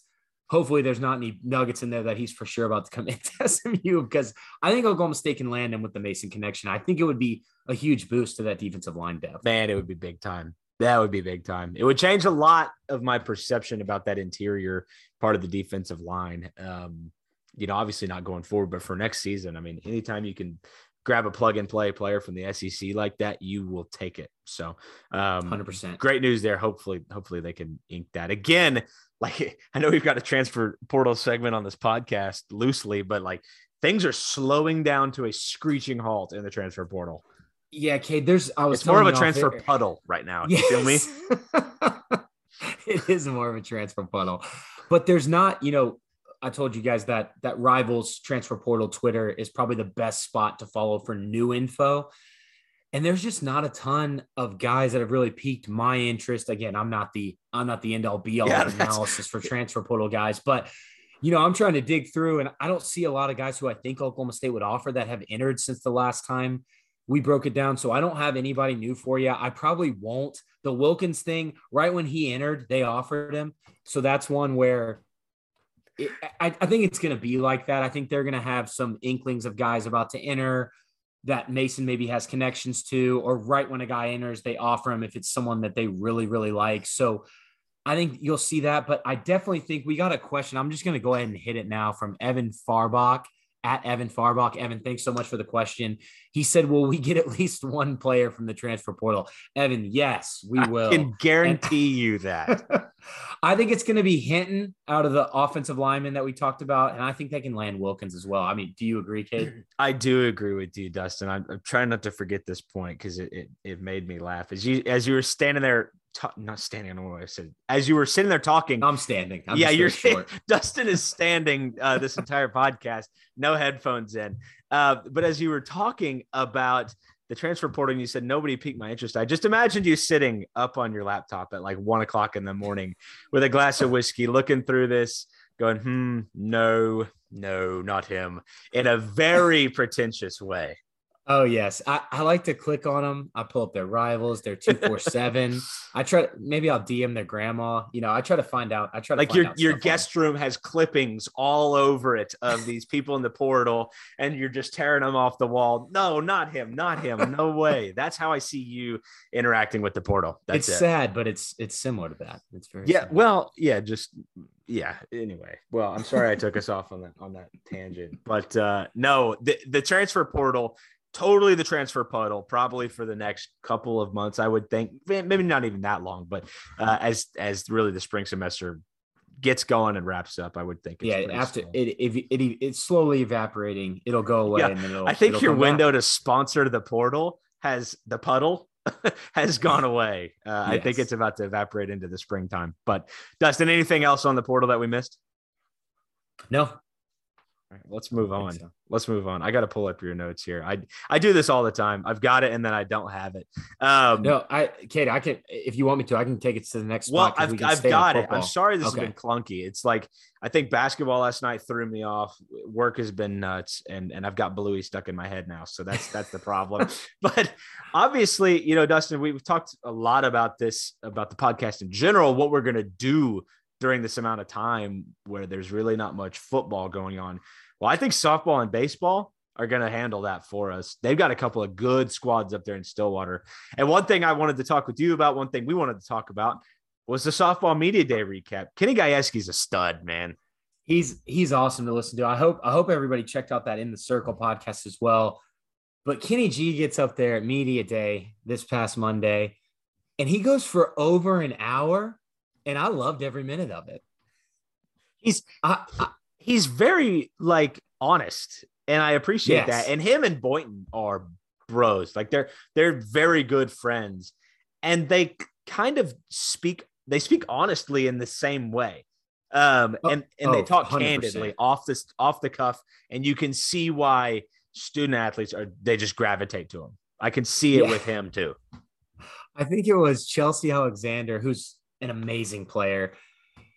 S2: hopefully there's not any nuggets in there that he's for sure about to come (laughs) into SMU because I think Oklahoma State can land him with the Mason connection. I think it would be a huge boost to that defensive line depth.
S1: Man, it would be big time. That would be big time. It would change a lot of my perception about that interior part of the defensive line. Um, you know, obviously not going forward, but for next season, I mean, anytime you can grab a plug and play player from the SEC like that, you will take it. So, um,
S2: 100%.
S1: Great news there. Hopefully, hopefully they can ink that again. Like (laughs) I know we've got a transfer portal segment on this podcast loosely, but like things are slowing down to a screeching halt in the transfer portal.
S2: Yeah, Cade, there's I was
S1: it's more of a transfer puddle right now. Yes. You feel me? (laughs)
S2: it is more of a transfer puddle. But there's not, you know, I told you guys that that Rivals transfer portal Twitter is probably the best spot to follow for new info. And there's just not a ton of guys that have really piqued my interest. Again, I'm not the I'm not the end all be all
S1: Yeah,
S2: analysis for transfer portal guys, but you know, I'm trying to dig through and I don't see a lot of guys who I think Oklahoma State would offer that have entered since the last time we broke it down. So I don't have anybody new for you. I probably won't. The Wilkins thing, right when he entered, they offered him. So that's one where I, I think it's going to be like that. I think they're going to have some inklings of guys about to enter that Mason maybe has connections to, or right when a guy enters, they offer him if it's someone that they really, really like. So I think you'll see that. But I definitely think we got a question. I'm just going to go ahead and hit it now from Evan Farbach at Evan Farbach. Evan, thanks so much for the question. He said, Will we get at least one player from the transfer portal? Evan, yes, we will.
S1: I can guarantee you that. (laughs)
S2: I think it's going to be Hinton out of the offensive lineman that we talked about, and I think they can land Wilkins as well. I mean, do you agree, Cade?
S1: I do agree with you, Dustin. I'm, I'm trying not to forget this point because it, it it made me laugh as you as you were standing there, not standing. I don't know what I said. As you were sitting there talking,
S2: I'm standing. I'm
S1: yeah, you're. (laughs) Dustin is standing uh, this entire podcast, no headphones in. Uh, but as you were talking about the transfer portal, and you said nobody piqued my interest. I just imagined you sitting up on your laptop at like one o'clock in the morning with a glass of whiskey, looking through this, going, "Hmm, no, no, not him," in a very pretentious way.
S2: Oh yes, I, I like to click on them. I pull up their rivals, their two four seven. (laughs) I try. Maybe I'll DM their grandma. You know, I try to find out. I try to
S1: like your your guest room has clippings all over it of these people in the portal and you're just tearing them off the wall no not him not him no way that's how i see you interacting with the portal that's
S2: it's
S1: it
S2: sad, but it's it's similar to that. It's very
S1: yeah
S2: similar.
S1: well yeah just yeah anyway well i'm sorry i took us off on that on that tangent but uh no the, the transfer portal totally the transfer portal probably for the next couple of months i would think maybe not even that long but uh as as really the spring semester gets going and wraps up i would think it's
S2: yeah. After
S1: slow.
S2: it, it, it, it's slowly evaporating. It'll go away,
S1: Yeah,
S2: and then
S1: I think your window to sponsor the portal has the puddle (laughs) has gone away. Uh, I think it's about to evaporate into the springtime. But Dustin, anything else on the portal that we missed?
S2: No,
S1: right, let's move on.
S2: so.
S1: Let's move on. I got to pull up your notes here. I I do this all the time. I've got it and then I don't have it. Um,
S2: no. I, Cade, I can if you want me to, I can take it to the next.
S1: well, I've,
S2: we
S1: I've got it. I'm sorry this
S2: Okay.
S1: has been clunky. It's like I think basketball last night threw me off. Work has been nuts, and and I've got Bluey stuck in my head now. So that's that's the problem. (laughs) but obviously, you know, Dustin, we've talked a lot about this about the podcast in general. What we're gonna do during this amount of time where there's really not much football going on. Well, I think softball and baseball are going to handle that for us. They've got a couple of good squads up there in Stillwater. And one thing I wanted to talk with you about, one thing we wanted to talk about was the softball media day recap. Kenny Gajewski's a stud, man.
S2: he's he's awesome to listen to. I hope I hope everybody checked out that in the circle podcast as well. But Kenny G gets up there at media day this past Monday, and he goes for over an hour, and I loved every minute of it.
S1: He's
S2: I, I,
S1: he's very like honest, and I appreciate
S2: Yes.
S1: that. And him and Boynton are bros. Like they're they're very good friends, and they kind of speak they speak honestly in the same way. Um,
S2: Oh,
S1: and and they
S2: oh,
S1: talk
S2: 100%.
S1: candidly off this off the cuff, and you can see why student athletes are they just gravitate to him. I can see it
S2: Yeah.
S1: with him too.
S2: I think it was Chelsea Alexander, who's an amazing player.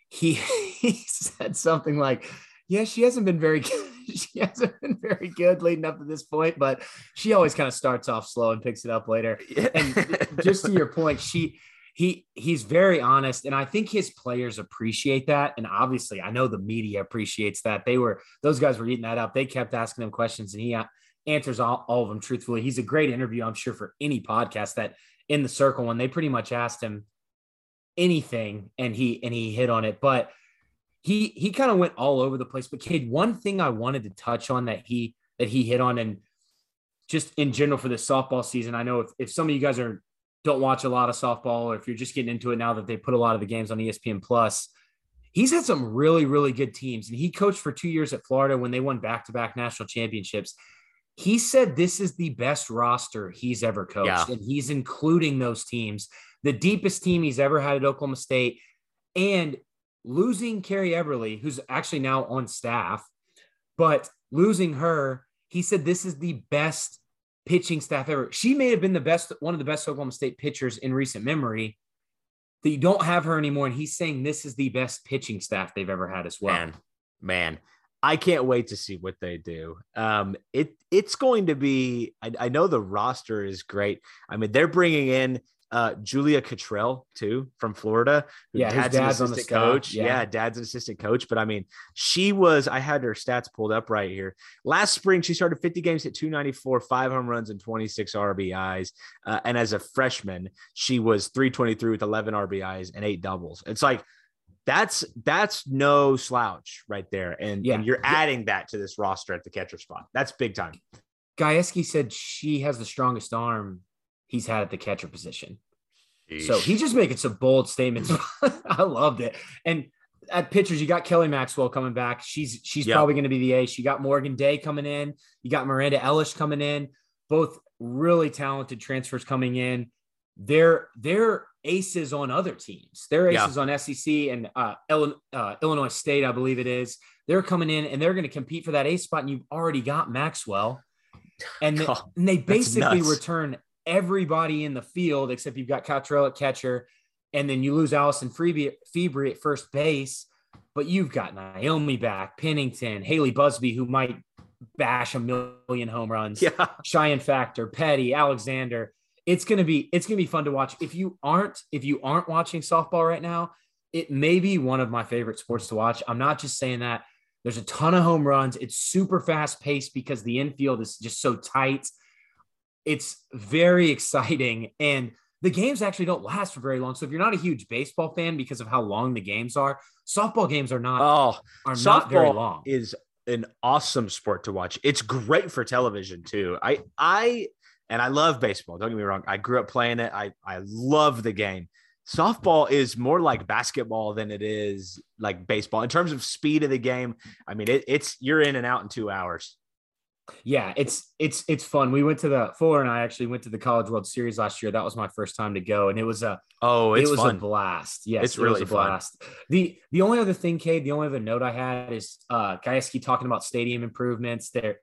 S2: He (laughs) he said something like, "Yeah, she hasn't been very (laughs) good. she hasn't been very good leading up to this point, but she always kind of starts off slow and picks it up later." and just to your point, she he he's very honest, and I think his players appreciate that. And obviously, I know the media appreciates that. They were those guys were eating that up. They kept asking him questions, and he answers all, all of them truthfully. He's a great interview, I'm sure, for any podcast that in the circle when they pretty much asked him anything, and he and he hit on it, but. He, he kind of went all over the place, but Cade, one thing I wanted to touch on that he that he hit on, and just in general for the softball season. I know if, if some of you guys are don't watch a lot of softball, or if you're just getting into it now that they put a lot of the games on ESPN Plus, he's had some really, really good teams. And he coached for two years at Florida when they won back to back national championships. He said this is the best roster he's ever coached,
S1: Yeah.
S2: and he's including those teams, the deepest team he's ever had at Oklahoma State. And losing Carrie Eberle, who's actually now on staff, but losing her, he said this is the best pitching staff ever. She may have been the best, one of the best Oklahoma State pitchers in recent memory. That you don't have her anymore, and he's saying this is the best pitching staff they've ever had as well.
S1: Man, man, I can't wait to see what they do. Um, it it's going to be. I, I know the roster is great. I mean, they're bringing in uh, Julia Cottrell too from Florida.
S2: Yeah,
S1: dad's an
S2: dad's on the
S1: assistant coach.
S2: yeah.
S1: Yeah. dad's an assistant coach. But I mean, she was. I had her stats pulled up right here. Last spring, she started 50 games, hit 294, five home runs, and 26 RBIs. Uh, and as a freshman, she was 323 with 11 RBIs and eight doubles. It's like that's that's no slouch right there. And,
S2: Yeah.
S1: and you're adding that to this roster at the catcher spot. That's big time.
S2: Gajewski said she has the strongest arm he's had at the catcher position. So he's just making some bold statements. (laughs) I loved it. And at pitchers, you got Kelly Maxwell coming back. She's she's
S1: Yep.
S2: probably going to be the ace. You got Morgan Day coming in. You got Miranda Ellis coming in. Both really talented transfers coming in. They're they're aces on other teams. They're
S1: Yeah.
S2: aces on SEC and uh, Illinois, uh, Illinois State, I believe it is. They're coming in and they're going to compete for that ace spot. And you've already got Maxwell, and, (laughs) they- and they basically return everybody in the field except you've got Cottrell at catcher, and then you lose Allison Feebry at first base, but you've got Naomi back, Pennington, Hayley Busby, who might bash a million home runs.
S1: Yeah.
S2: Chyenne Factor, Petty, Alexander. It's gonna be it's gonna be fun to watch. If you aren't if you aren't watching softball right now, it may be one of my favorite sports to watch. I'm not just saying that. There's a ton of home runs. It's super fast paced because the infield is just so tight. It's very exciting. And the games actually don't last for very long. So if you're not a huge baseball fan because of how long the games are, softball games are not
S1: Oh,
S2: are not very
S1: softball
S2: long.
S1: is an awesome sport to watch. It's great for television too. I I and I love baseball. Don't get me wrong. I grew up playing it. I I love the game. Softball is more like basketball than it is like baseball in terms of speed of the game. I mean, it, it's you're in and out in two hours.
S2: Yeah, it's it's it's fun. We went to the Fuller and I actually went to the College World Series last year. That was my first time to go, and it was a
S1: Oh,
S2: it was
S1: fun.
S2: a blast. Yes,
S1: It's
S2: it
S1: really
S2: a
S1: fun.
S2: blast. The the only other thing, Cade, the only other note I had is uh Gajewski talking about stadium improvements. They're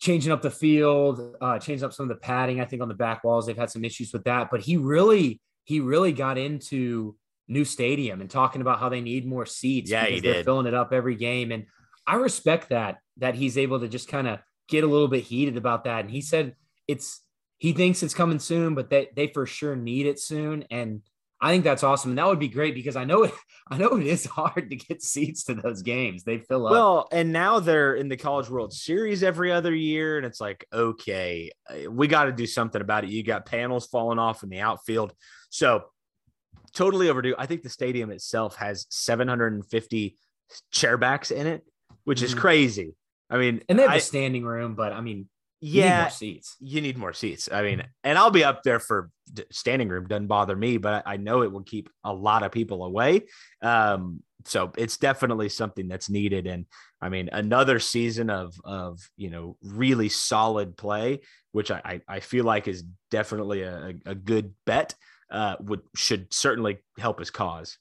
S2: changing up the field, uh, changing up some of the padding. I think on the back walls, they've had some issues with that. But he really he really got into new stadium and talking about how they need more seats.
S1: Yeah, he
S2: because they're
S1: did.
S2: filling it up every game, and I respect that that he's able to just kind of get a little bit heated about that. And he said it's he thinks it's coming soon, but they they for sure need it soon. And I think that's awesome. And that would be great because I know it (laughs) I know it is hard to get seats to those games. They fill up.
S1: Well, and now they're in the College World Series every other year, and it's like, okay, uh, we got to do something about it. You got panels falling off in the outfield, so totally overdue. I think the stadium itself has 750 chairbacks in it, which is
S2: Mhm.
S1: crazy. I mean,
S2: and they have
S1: I-
S2: a standing room, but I mean, you need
S1: yeah,
S2: more seats.
S1: you need more seats. I mean, and I'll be up there for standing room. Doesn't bother me, but I know it will keep a lot of people away. Um, so it's definitely something that's needed. And I mean, another season of of you know really solid play, which I I, I feel like is definitely a, a good bet. Uh, would should certainly help his cause.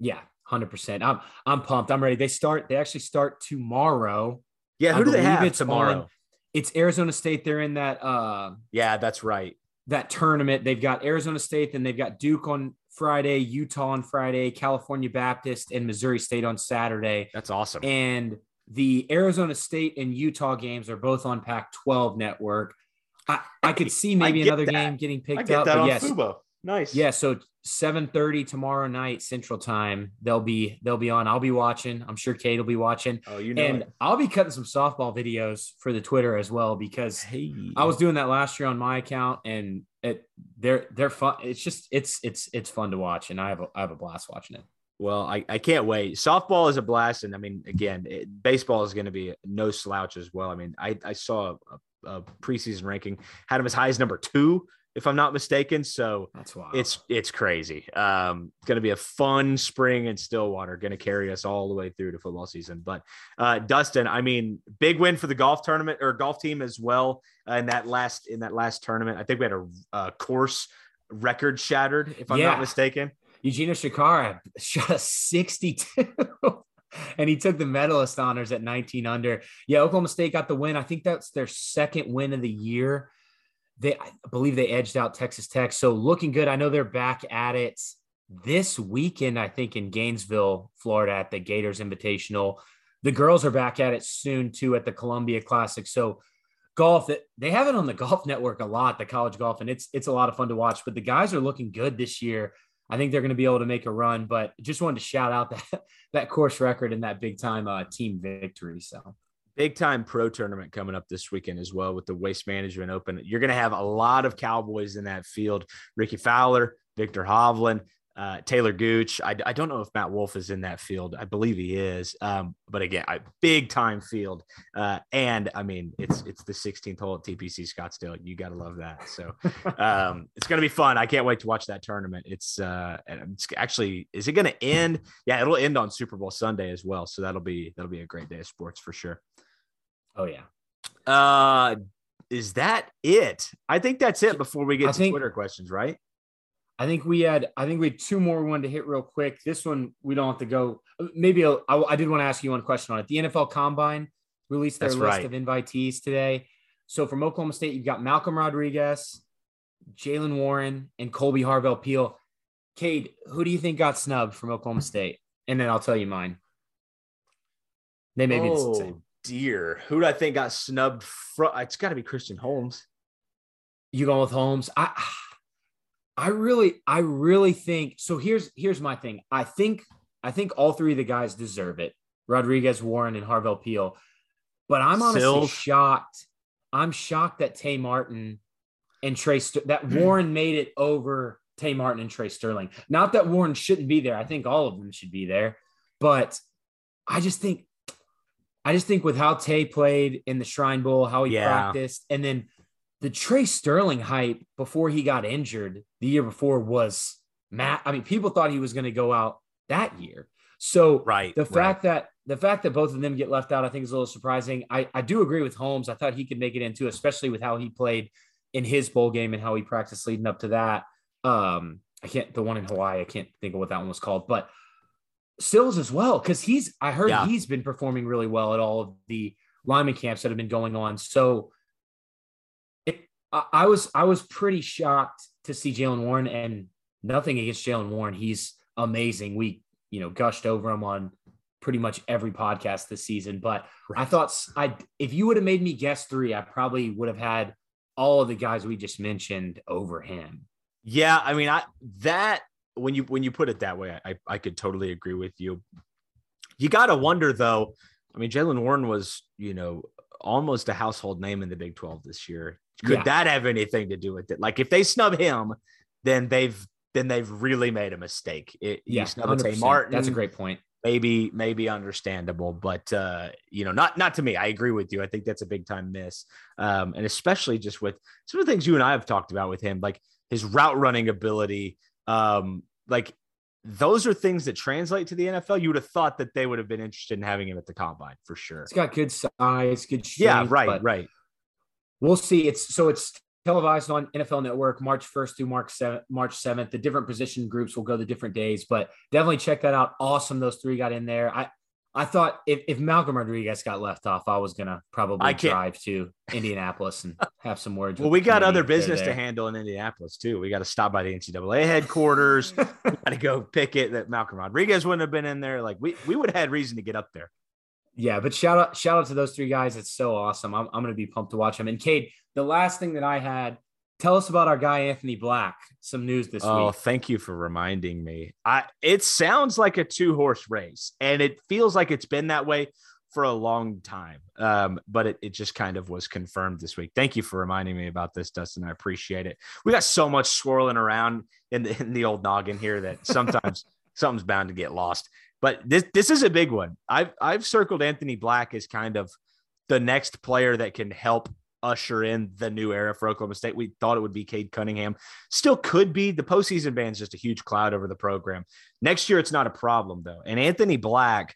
S2: Yeah, hundred percent. I'm I'm pumped. I'm ready. They start. They actually start tomorrow.
S1: Yeah,
S2: I
S1: who do they have tomorrow?
S2: on- It's Arizona State. They're in that uh
S1: Yeah, that's right.
S2: that tournament. They've got Arizona State, then they've got Duke on Friday, Utah on Friday, California Baptist, and Missouri State on Saturday.
S1: That's awesome.
S2: And the Arizona State and Utah games are both on Pac 12 network. I, I could see maybe another
S1: that.
S2: game getting
S1: I
S2: picked up. But yes,
S1: Fubo. Nice.
S2: yeah. So 7:30 tomorrow night Central Time. They'll be they'll be on. I'll be watching. I'm sure Cade will be watching.
S1: Oh, you know.
S2: And
S1: it.
S2: I'll be cutting some softball videos for the Twitter as well because
S1: Hey,
S2: I was doing that last year on my account, and it they're they're fun. It's just it's it's it's fun to watch, and I have a I have a blast watching it.
S1: Well, I, I can't wait. Softball is a blast. And I mean, again, it, baseball is going to be no slouch as well. I mean, I, I saw a, a preseason ranking, had him as high as number two, if I'm not mistaken. So
S2: That's why
S1: it's it's crazy. Um, it's going to be a fun spring in Stillwater, going to carry us all the way through to football season. But uh, Dustin, I mean, big win for the golf tournament or golf team as well uh, in that last in that last tournament. I think we had a, a course record shattered, if I'm
S2: Yeah.
S1: not mistaken.
S2: Eugenio Chacarra shot a 62. (laughs) and he took the medalist honors at 19 under. Yeah, Oklahoma State got the win. I think that's their second win of the year. They I believe they edged out Texas Tech. So looking good. I know they're back at it this weekend, I think, in Gainesville, Florida, at the Gators Invitational. The girls are back at it soon too at the Columbia Classic. So golf they have it on the (laughs) golf network a lot, the college golf, and it's it's a lot of fun to watch. But the guys are looking good this year. I think they're going to be able to make a run, but just wanted to shout out (laughs) that that course record and that big time uh, team victory. So
S1: big time pro tournament coming up this weekend as well with the Waste Management Open. You're going to have a lot of Cowboys in that field. Rickie Fowler, Viktor Hovland, uh, Taylor Gooch. I, I, don't know if Matt Wolff is in that field. I believe he is. Um, but again, a big time field. Uh, and I mean, it's it's the 16th hole at TPC Scottsdale. You got to love that. So (laughs) um, it's going to be fun. I can't wait to watch that tournament. It's, uh, it's actually, is it going to end? Yeah, it'll end on Super Bowl Sunday as well. So that'll be that'll be a great day of sports for sure.
S2: Oh yeah.
S1: Uh, is that it? I think that's it before we get I to think, Twitter questions, right?
S2: I think we had I think we had two more one to hit real quick. This one we don't have to go. Maybe I, I did want to ask you one question on it. The NFL Combine released their That's list right. of invitees today. So from Oklahoma State, you've got Malcolm Rodriguez, Jaylen Warren, and Kolby Harvell Peel. Cade, who do you think got snubbed from Oklahoma State? And then I'll tell you mine.
S1: They may be oh, the same. Dear, who do I think got snubbed? From? It's got to be Christian Holmes.
S2: You going with Holmes? I I really, I really think so. Here's here's my thing. I think I think all three of the guys deserve it. Rodriguez, Warren, and Harvell Peel. But I'm honestly Sills. shocked. I'm shocked that Tay Martin and Trey St- that hmm. Warren made it over Tay Martin and Trey Sterling. Not that Warren shouldn't be there. I think all of them should be there. But I just think I just think with how Tay played in the Shrine Bowl, how he yeah. practiced, and then the Trey Sterling hype before he got injured the year before was Matt. I mean, people thought he was going to go out that year. So
S1: right,
S2: the fact right. that the fact that both of them get left out, I think is a little surprising. I, I do agree with Holmes. I thought he could make it into, especially with how he played in his bowl game and how he practiced leading up to that. Um, I can't the one in Hawaii, I can't think of what that one was called, but Sills as well, because he's I heard yeah. he's been performing really well at all of the lineman camps that have been going on. So I was I was pretty shocked to see Jaylen Warren, and nothing against Jaylen Warren. He's amazing. We you know gushed over him on pretty much every podcast this season. But right. I thought I if you would have made me guess three, I probably would have had all of the guys we just mentioned over him.
S1: Yeah, I mean, I that when you when you put it that way, I I could totally agree with you. You got to wonder though. I mean, Jaylen Warren was you know almost a household name in the Big Twelve this year. Could yeah. that have anything to do with it? Like if they snub him, then they've then they've really made a mistake. It,
S2: yeah, snub Tay Martin. That's a great point.
S1: Maybe maybe understandable, but uh, you know, not not to me. I agree with you. I think that's a big time miss, um, and especially just with some of the things you and I have talked about with him, like his route running ability. Um, like those are things that translate to the NFL. You would have thought that they would have been interested in having him at the combine for sure.
S2: He's got good size, good strength,
S1: Yeah, right, right
S2: we'll see. It's so it's televised on NFL Network March 1st through March 7th. March 7th. The different position groups will go the different days, but definitely check that out. Awesome, those three got in there. I I thought if, if Malcolm Rodriguez got left off, I was gonna probably drive to Indianapolis and have some words. (laughs)
S1: well, we got other business to handle in Indianapolis too. We got to stop by the NCAA headquarters. (laughs) we got to go pick it that Malcolm Rodriguez wouldn't have been in there. Like we we would have had reason to get up there
S2: yeah, but shout out shout out to those three guys. It's so awesome. I'm, I'm going to be pumped to watch them. And Cade, the last thing that I had, tell us about our guy Anthony Black. Some news this
S1: oh,
S2: week.
S1: Oh, thank you for reminding me. I it sounds like a two horse race, and it feels like it's been that way for a long time. Um, but it, it just kind of was confirmed this week. Thank you for reminding me about this, Dustin. I appreciate it. We got so much swirling around in the, in the old noggin here that sometimes (laughs) something's bound to get lost. But this this is a big one. I've I've circled Anthony Black as kind of the next player that can help usher in the new era for Oklahoma State. We thought it would be Cade Cunningham. Still could be. The postseason ban is just a huge cloud over the program. Next year, it's not a problem, though. And Anthony Black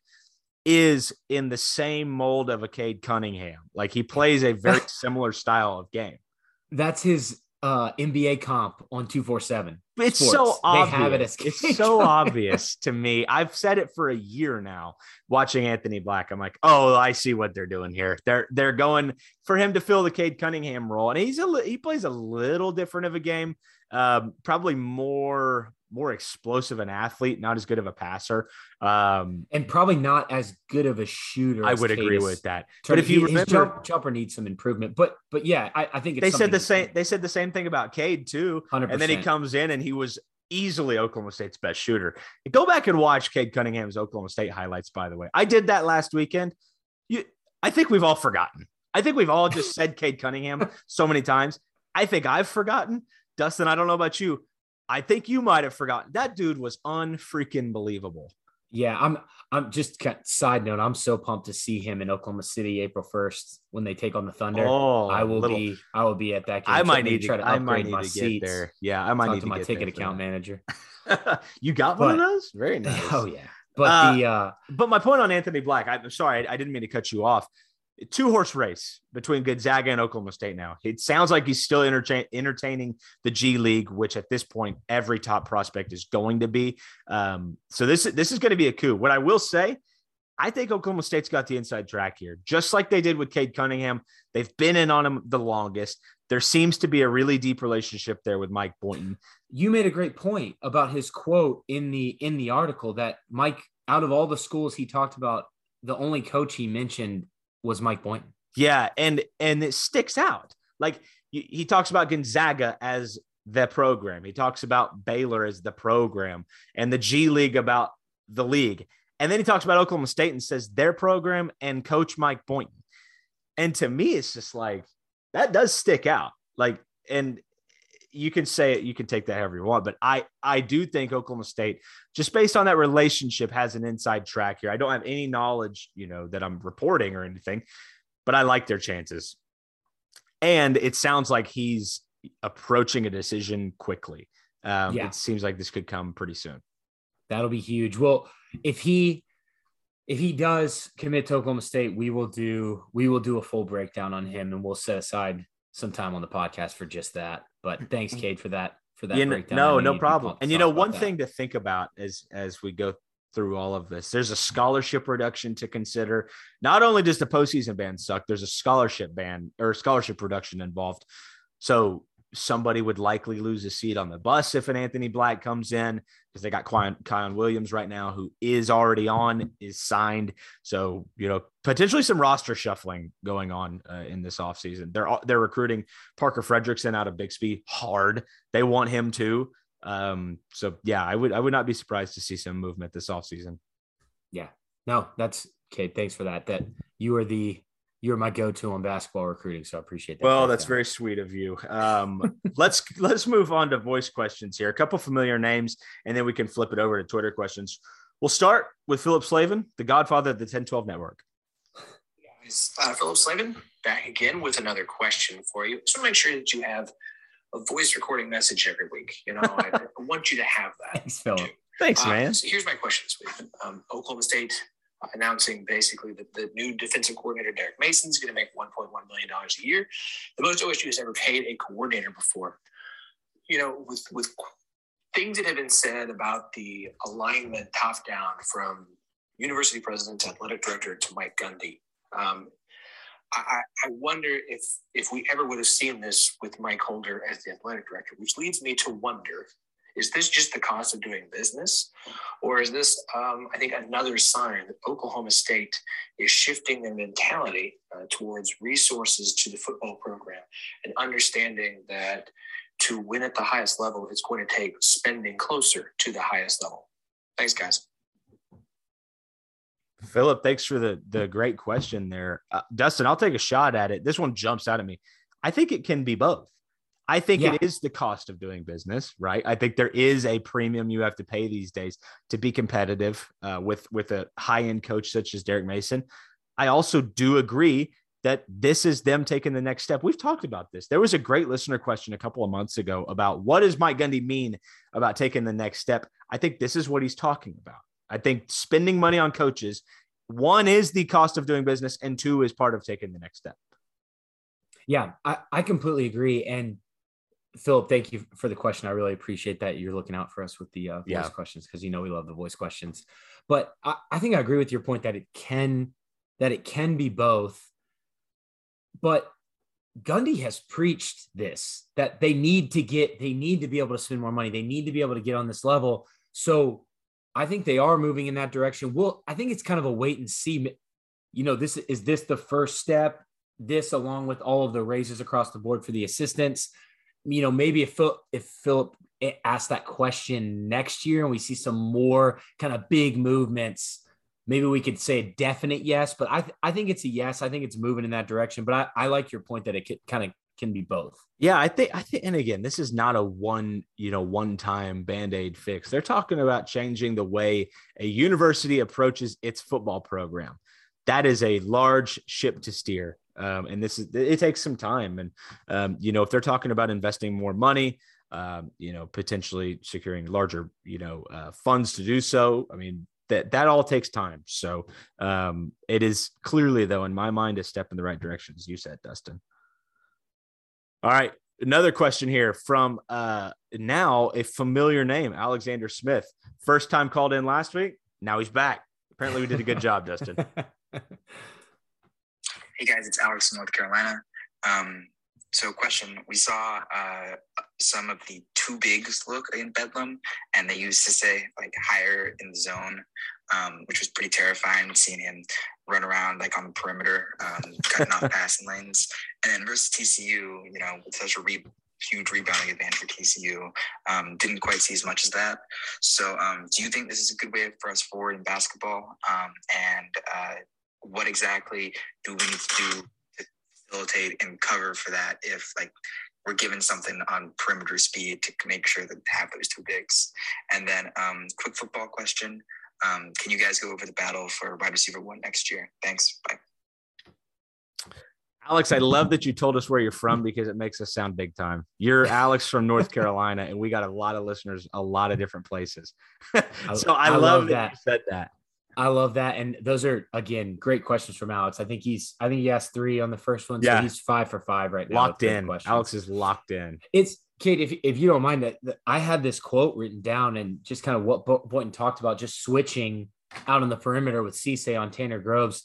S1: is in the same mold of a Cade Cunningham. Like he plays a very (laughs) similar style of game.
S2: That's his uh, NBA comp on 247.
S1: It's
S2: Sports.
S1: so obvious.
S2: it
S1: it's so (laughs) obvious to me. I've said it for a year now. Watching Anthony Black, I'm like, oh, I see what they're doing here. They're they're going for him to fill the Cade Cunningham role, and he's a he plays a little different of a game. Um, probably more more explosive an athlete, not as good of a passer. Um,
S2: And probably not as good of a shooter.
S1: I would agree with that.
S2: But
S1: if you remember,
S2: jump, jumper needs some improvement. But but yeah, I, I think it's
S1: they said the same. They said the same thing about Cade too.
S2: 100%.
S1: And then he comes in and he was easily Oklahoma State's best shooter. Go back and watch Cade Cunningham's Oklahoma State highlights, by the way. I did that last weekend. You, I think we've all forgotten. I think we've all just (laughs) said Cade Cunningham so many times. I think I've forgotten. Dustin, I don't know about you. I think you might have forgotten. That dude was unfreaking believable.
S2: Yeah, I'm. I'm just side note. I'm so pumped to see him in Oklahoma City April 1st when they take on the Thunder.
S1: Oh,
S2: I will
S1: little-
S2: be. I will be at that game.
S1: I might need to.
S2: try to
S1: I
S2: upgrade
S1: might need
S2: my
S1: to get
S2: seats.
S1: there. Yeah, I might
S2: Talk
S1: need
S2: to
S1: to
S2: my ticket account
S1: for
S2: manager. (laughs)
S1: you got one of those? Very (laughs) nice.
S2: Oh yeah, but
S1: Uh,
S2: the uh,
S1: But my point on Anthony Black, I'm sorry, I, I didn't mean to cut you off. Two horse race between Gonzaga and Oklahoma State now. It sounds like he's still entertain, entertaining the G League, which at this point every top prospect is going to be. Um, so this this is going to be a coup. What I will say, I think Oklahoma State's got the inside track here, just like they did with Cade Cunningham. They've been in on him the longest. There seems to be a really deep relationship there with Mike Boynton.
S2: you made a great point about his quote in the in the article that Mike, out of all the schools he talked about, the only coach he mentioned was Mike Boynton.
S1: Yeah, and and it sticks out. Like he talks about Gonzaga as the program. He talks about Baylor as the program and the G League about the league. And then he talks about Oklahoma State and says their program and coach Mike Boynton. And to me it's just like that does stick out. Like and you can say it, you can take that however you want, but I I do think Oklahoma State, just based on that relationship, has an inside track here. I don't have any knowledge, you know, that I'm reporting or anything, but I like their chances. And it sounds like he's approaching a decision quickly. Um,
S2: Yeah.
S1: It seems like this could come pretty soon.
S2: That'll be huge. Well, if he if he does commit to Oklahoma State, we will do we will do a full breakdown on him, and we'll set aside some time on the podcast for just that. But thanks, Cade, for that for that
S1: You
S2: breakdown. I
S1: no, no problem. And you know, one
S2: that.
S1: thing to think about as as we go through all of this, there's a scholarship reduction to consider. Not only does the postseason ban suck, there's a scholarship ban or scholarship reduction involved. So somebody would likely lose a seat on the bus if an Anthony Black comes in because they got Kion, Williams right now, who is already on, is signed. So, you know, potentially some roster shuffling going on uh, in this offseason. They're they're recruiting Parker Friedrichsen out of Bixby hard. They want him too. Um, so yeah, I would I would not be surprised to see some movement this offseason.
S2: Yeah, no, that's Cade. Thanks for that. That you are the you are my go-to on basketball recruiting, so I appreciate that.
S1: Well, that's
S2: breakdown.
S1: very sweet of you. Um, (laughs) let's let's move on to voice questions here. A couple familiar names, and then we can flip it over to Twitter questions. We'll start with Philip Slavin, the godfather of the 1012 network.
S3: Guys, uh, Philip Slavin back again with another question for you. Just want to make sure that you have a voice recording message every week. You know, I, I (laughs) want you to have that.
S2: Thanks, Philip.
S1: Thanks,
S3: Uh,
S1: man.
S3: so here's my question this week. Um, Oklahoma State announcing basically that the new defensive coordinator, Derek Mason, is going to make $1.1 million a year. The most OSU has ever paid a coordinator before. You know, with, with things that have been said about the alignment top down from university president to athletic director to Mike Gundy. Um, I, I I wonder if if we ever would have seen this with Mike Holder as the athletic director, which leads me to wonder: Is this just the cost of doing business, or is this, um, I think, another sign that Oklahoma State is shifting their mentality uh, towards resources to the football program and understanding that to win at the highest level, it's going to take spending closer to the highest level. Thanks, guys.
S1: Philip, thanks for the the great question there. Uh, Dustin, I'll take a shot at it. This one jumps out at me. I think it can be both. I think
S2: Yeah.
S1: it is the cost of doing business, right? I think there is a premium you have to pay these days to be competitive uh, with with a high end coach such as Derek Mason. I also do agree that this is them taking the next step. We've talked about this. There was a great listener question a couple of months ago about what does Mike Gundy mean about taking the next step. I think this is what he's talking about. I think spending money on coaches, one is the cost of doing business, and two is part of taking the next step.
S2: Yeah, I, I completely agree. And Philip, thank you for the question. I really appreciate that you're looking out for us with the uh, voice
S1: Yeah.
S2: questions because you know we love the voice questions. But I, I think I agree with your point that it can that it can be both. But Gundy has preached this that they need to get they need to be able to spend more money. They need to be able to get on this level. So I think they are moving in that direction. Well, I think it's kind of a wait and see. You know, this is this the first step. This along with all of the raises across the board for the assistants. You know, maybe if Phil, if Philip asked that question next year and we see some more kind of big movements, maybe we could say a definite yes. But I th- I think it's a yes. I think it's moving in that direction. But I, I like your point that it could, kind of can be both.
S1: Yeah, I think I think and again, this is not a one, you know, one-time band-aid fix. They're talking about changing the way a university approaches its football program. That is a large ship to steer. Um, and this is it takes some time. And um, you know, if they're talking about investing more money, um, you know, potentially securing larger, you know, uh, funds to do so. I mean, that that all takes time. So um, it is clearly, though, in my mind, a step in the right direction, as you said, Dustin. All right. Another question here from uh, now a familiar name, Alexander Smith. First time called in last week. Now he's back. Apparently, we did a good job, Dustin. (laughs)
S4: Hey guys, it's Alex from North Carolina. Um, so, question: We saw uh, some of the two bigs look in Bedlam, and they used to say like higher in the zone, um, which was pretty terrifying. Seeing him run around like on the perimeter, um, cutting off (laughs) passing lanes, and then versus TCU, you know, with such a re- huge rebounding advantage for TCU, um, didn't quite see as much as that. So, um, do you think this is a good way for us forward in basketball? Um, and uh, what exactly do we need to do to facilitate and cover for that if like we're given something on perimeter speed to make sure that have those two bigs and then um quick football question um can you guys go over the battle for wide receiver one next year thanks bye
S1: Alex, I love that you told us where you're from because it makes us sound big time. You're (laughs) Alex from North Carolina, and we got a lot of listeners, a lot of different places. (laughs) so I,
S2: I
S1: love,
S2: love
S1: that,
S2: that.
S1: you said that.
S2: I love that. And those are again great questions from Alex. I think he's I think he asked three on the first one. So
S1: Yeah.
S2: he's five for five right now.
S1: Locked in. Alex is locked in.
S2: It's Cade, if, if you don't mind that, that I had this quote written down and just kind of what Boynton talked about, just switching out on the perimeter with Cisse on Tanner Groves.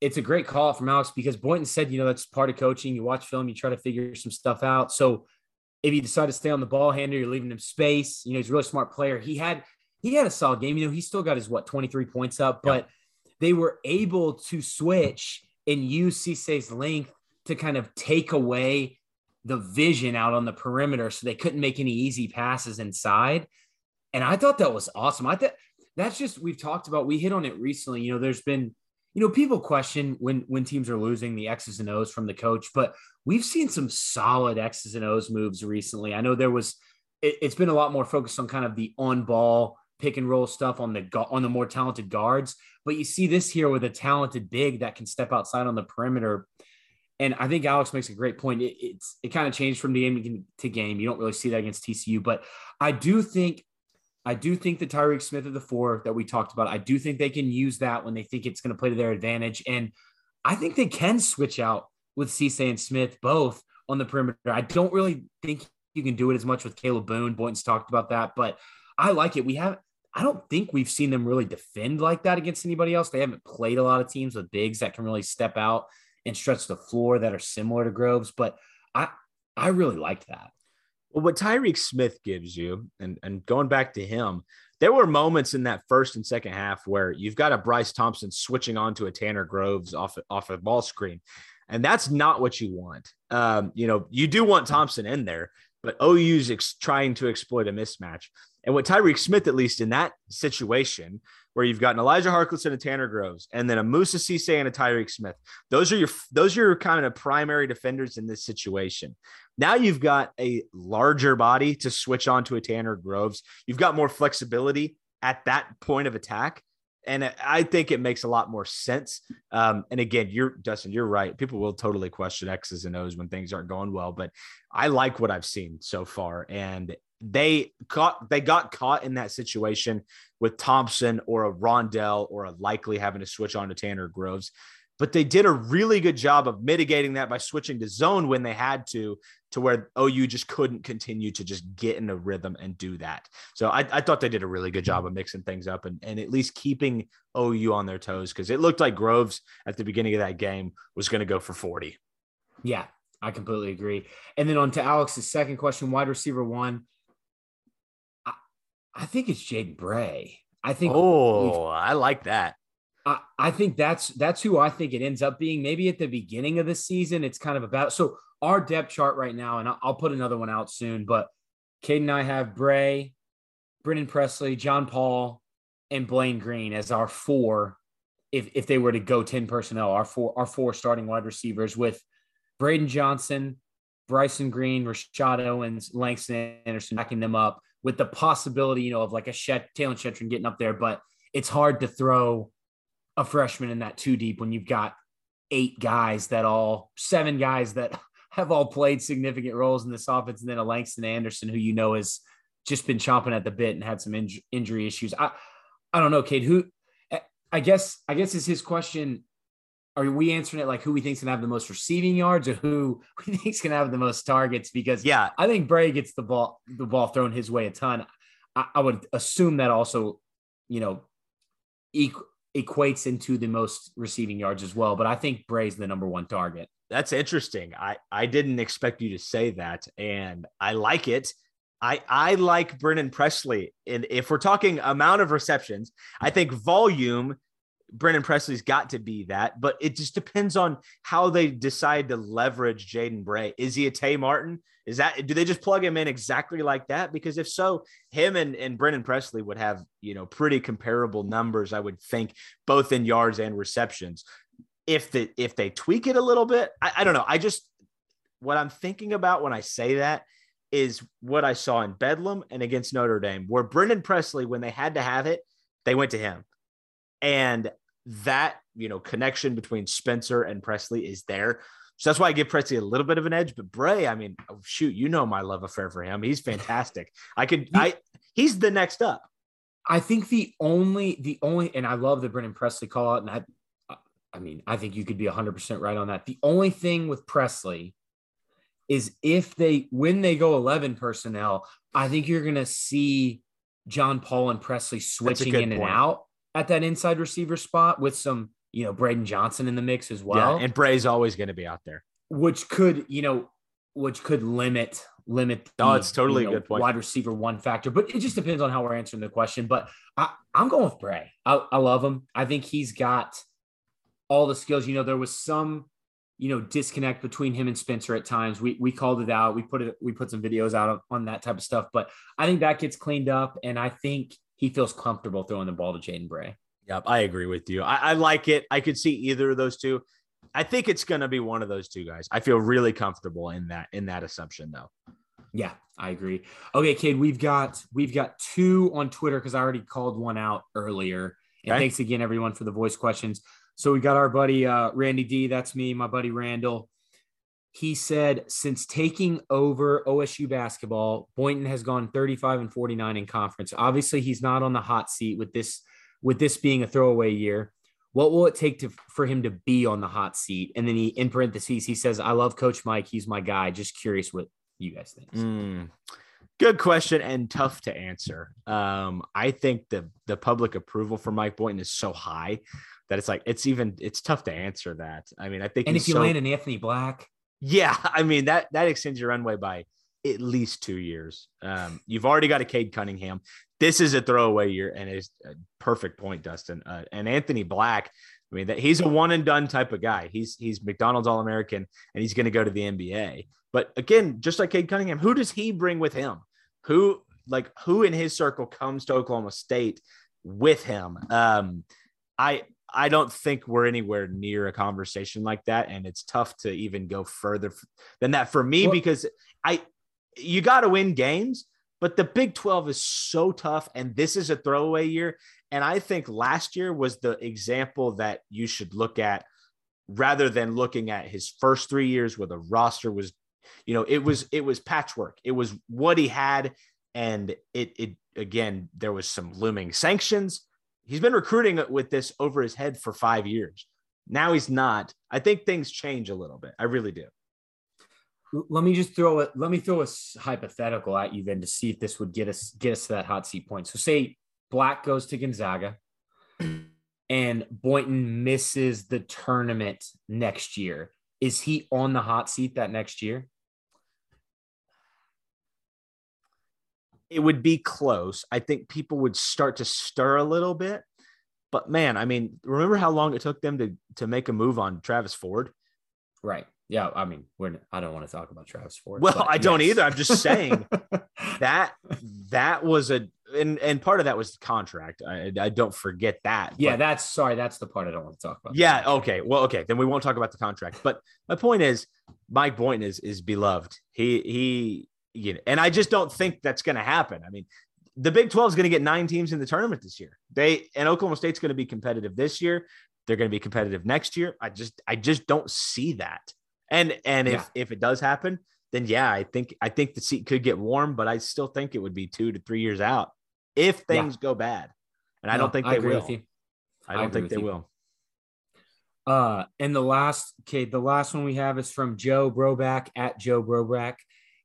S2: It's a great call from Alex because Boynton said, you know, that's part of coaching. You watch film, you try to figure some stuff out. So if you decide to stay on the ball handler, you're leaving him space. You know, he's a really smart player. He had he had a solid game. You know, he still got his what 23 points up, but they were able to switch and use Cisse's length to kind of take away the vision out on the perimeter so they couldn't make any easy passes inside. And I thought that was awesome. I thought that's just we've talked about, we hit on it recently. You know, there's been, you know, people question when when teams are losing the X's and O's from the coach, but we've seen some solid X's and O's moves recently. I know there was it, it's been a lot more focused on kind of the on ball pick and roll stuff on the on the more talented guards, but you see this here with a talented big that can step outside on the perimeter. And I think Alex makes a great point. It, it's it kind of changed from game to game. You don't really see that against TCU, but I do think I do think the Tyreek Smith of the four that we talked about. I do think they can use that when they think it's going to play to their advantage, and I think they can switch out with Cisse and Smith both on the perimeter. I don't really think you can do it as much with Kalib Boone. Boynton's talked about that, but I like it. We have I don't think we've seen them really defend like that against anybody else. They haven't played a lot of teams with bigs that can really step out and stretch the floor that are similar to Groves, but I I really liked that.
S1: Well, what Tyreek Smith gives you, and, and going back to him, there were moments in that first and second half where you've got a Bryce Thompson switching onto a Tanner Groves off off a ball screen, and that's not what you want. Um, you know, you do want Thompson in there, but OU's ex- trying to exploit a mismatch. And what Tyreek Smith, at least in that situation, where you've got an Elijah Harkless and a Tanner Groves, and then a Moussa Cisse and a Tyreek Smith, those are your those are your kind of primary defenders in this situation. Now you've got a larger body to switch on to a Tanner Groves. You've got more flexibility at that point of attack. And I think it makes a lot more sense. Um, and again, you're Dustin, you're right. People will totally question X's and O's when things aren't going well, but I like what I've seen so far. And they caught they got caught in that situation with Thompson or a Rondel or a Likekele having to switch on to Tanner Groves. but they did a really good job of mitigating that by switching to zone when they had to, to where oh, OU just couldn't continue to just get in a rhythm and do that. So I, I thought they did a really good job of mixing things up and, and at least keeping OU on their toes because it looked like Groves at the beginning of that game was going to go for 40.
S2: Yeah, I completely agree. And then on to Alex's second question, wide receiver one. I, I think it's Jaden Bray. I think.
S1: Oh, I like that.
S2: I, I think that's that's who I think it ends up being. Maybe at the beginning of the season, it's kind of about so our depth chart right now, and I'll, put another one out soon. But Cade and I have Bray, Brennan Presley, John Paul, and Blaine Green as our four. If if they were to go ten personnel, our four our four starting wide receivers with Braden Johnson, Bryson Green, Rashod Owens, Langston Anderson backing them up with the possibility, you know, of like a Shet, Taylor Shetron getting up there, but it's hard to throw a freshman in that too deep when you've got eight guys that all seven guys that have all played significant roles in this offense, and then a Langston Anderson who you know has just been chomping at the bit and had some inj- injury issues. I I don't know, Cade. Who I guess I guess is his question are we answering it like who we think's gonna have the most receiving yards or who (laughs) we think's gonna have the most targets? Because
S1: yeah,
S2: I think Bray gets the ball the ball thrown his way a ton. I, I would assume that also, you know, equ- equates into the most receiving yards as well. But I think Bray's the number one target.
S1: That's interesting. I I didn't expect you to say that, and I like it. I I like Brennan Presley, and if we're talking amount of receptions, I think volume Brennan Presley's got to be that, but it just depends on how they decide to leverage Jaden Bray. Is he a Tay Martin? Is that do they just plug him in exactly like that? Because if so, him and, and Brennan Presley would have you know pretty comparable numbers, I would think, both in yards and receptions. If the if they tweak it a little bit, I, I don't know. I just what I'm thinking about when I say that is what I saw in Bedlam and against Notre Dame, where Brennan Presley, when they had to have it, they went to him. And that, you know, connection between Spencer and Presley is there. So that's why I give Presley a little bit of an edge. But Bray, I mean, oh, shoot, you know my love affair for him. He's fantastic. I could, I, he's the next up.
S2: I think the only, the only, and I love the Brennan Presley call out, and I, I mean, I think you could be 100% right on that. The only thing with Presley is if they, when they go 11 personnel, I think you're going to see John Paul and Presley switching in point. and out at that inside receiver spot with some, you know, Braden Johnson in the mix as well.
S1: Yeah, and Bray's always going to be out there,
S2: which could, you know, which could limit limit.
S1: The, oh, it's totally you know, a good point.
S2: Wide receiver one factor, but it just depends on how we're answering the question. But I, I'm going with Bray. I, I love him. I think he's got all the skills. You know, there was some you know disconnect between him and Spencer at times. We we called it out. We put it we put some videos out on, on that type of stuff. But I think that gets cleaned up, and I think he feels comfortable throwing the ball to Jaden Bray.
S1: Yep, I agree with you. I, I like it. I could see either of those two. I think it's going to be one of those two guys. I feel really comfortable in that in that assumption, though.
S2: Yeah, I agree. Okay, kid, we've got we've got two on Twitter because I already called one out earlier. And okay. thanks again, everyone, for the voice questions. So we got our buddy uh, Randy D. That's me, my buddy Randall. He said, since taking over OSU basketball, Boynton has gone 35 and 49 in conference. Obviously, he's not on the hot seat with this with this being a throwaway year. What will it take to for him to be on the hot seat? And then he in parentheses he says, "I love Coach Mike. He's my guy." Just curious what you guys think.
S1: Mm, good question and tough to answer. Um, I think the the public approval for Mike Boynton is so high that it's like it's even it's tough to answer that. I mean, I think
S2: and if you
S1: so,
S2: land an Anthony Black,
S1: yeah, (laughs) I mean that that extends your runway by at least two years. Um, you've already got a Cade Cunningham. This is a throwaway year, and it's a perfect point, Dustin. Uh, and Anthony Black, I mean, that he's a one and done type of guy. He's he's McDonald's All American, and he's going to go to the NBA. But again, just like Cade Cunningham, who does he bring with him? Who like who in his circle comes to Oklahoma State with him? Um, I I don't think we're anywhere near a conversation like that, and it's tough to even go further than that for me well, because I you got to win games, but the Big 12 is so tough, and this is a throwaway year. And I think last year was the example that you should look at rather than looking at his first three years where the roster was, you know, it was it was patchwork. It was what he had, and it it again there was some looming sanctions. He's been recruiting with this over his head for five years. Now he's not. I think things change a little bit. I really do.
S2: Let me just throw it. Let me throw a hypothetical at you then to see if this would get us get us to that hot seat point. So say Black goes to Gonzaga (clears throat) and Boynton misses the tournament next year. Is he on the hot seat that next year?
S1: It would be close. I think people would start to stir a little bit. But man, I mean, remember how long it took them to to make a move on Travis Ford?
S2: Right. Yeah. I mean, we're I don't want to talk about Travis Ford.
S1: Well, I don't either. I'm just saying (laughs) that that was a and and part of that was the contract. I, I don't forget that.
S2: Yeah, but, that's sorry. That's the part I don't want to talk about.
S1: Yeah. Okay. Well, okay. Then we won't talk about the contract. But my point is, Mike Boynton is is beloved. He he. You know, and I just don't think that's going to happen. I mean, the Big 12 is going to get nine teams in the tournament this year. They and Oklahoma State's going to be competitive this year. They're going to be competitive next year. I just I just don't see that. And and if yeah. if it does happen, then yeah, I think I think the seat could get warm, but I still think it would be two to three years out if things yeah. go bad. And no, I don't think they will. I don't I think they you. will.
S2: Uh, and the last, okay, the last one we have is from Joe Broback at Joe Broback.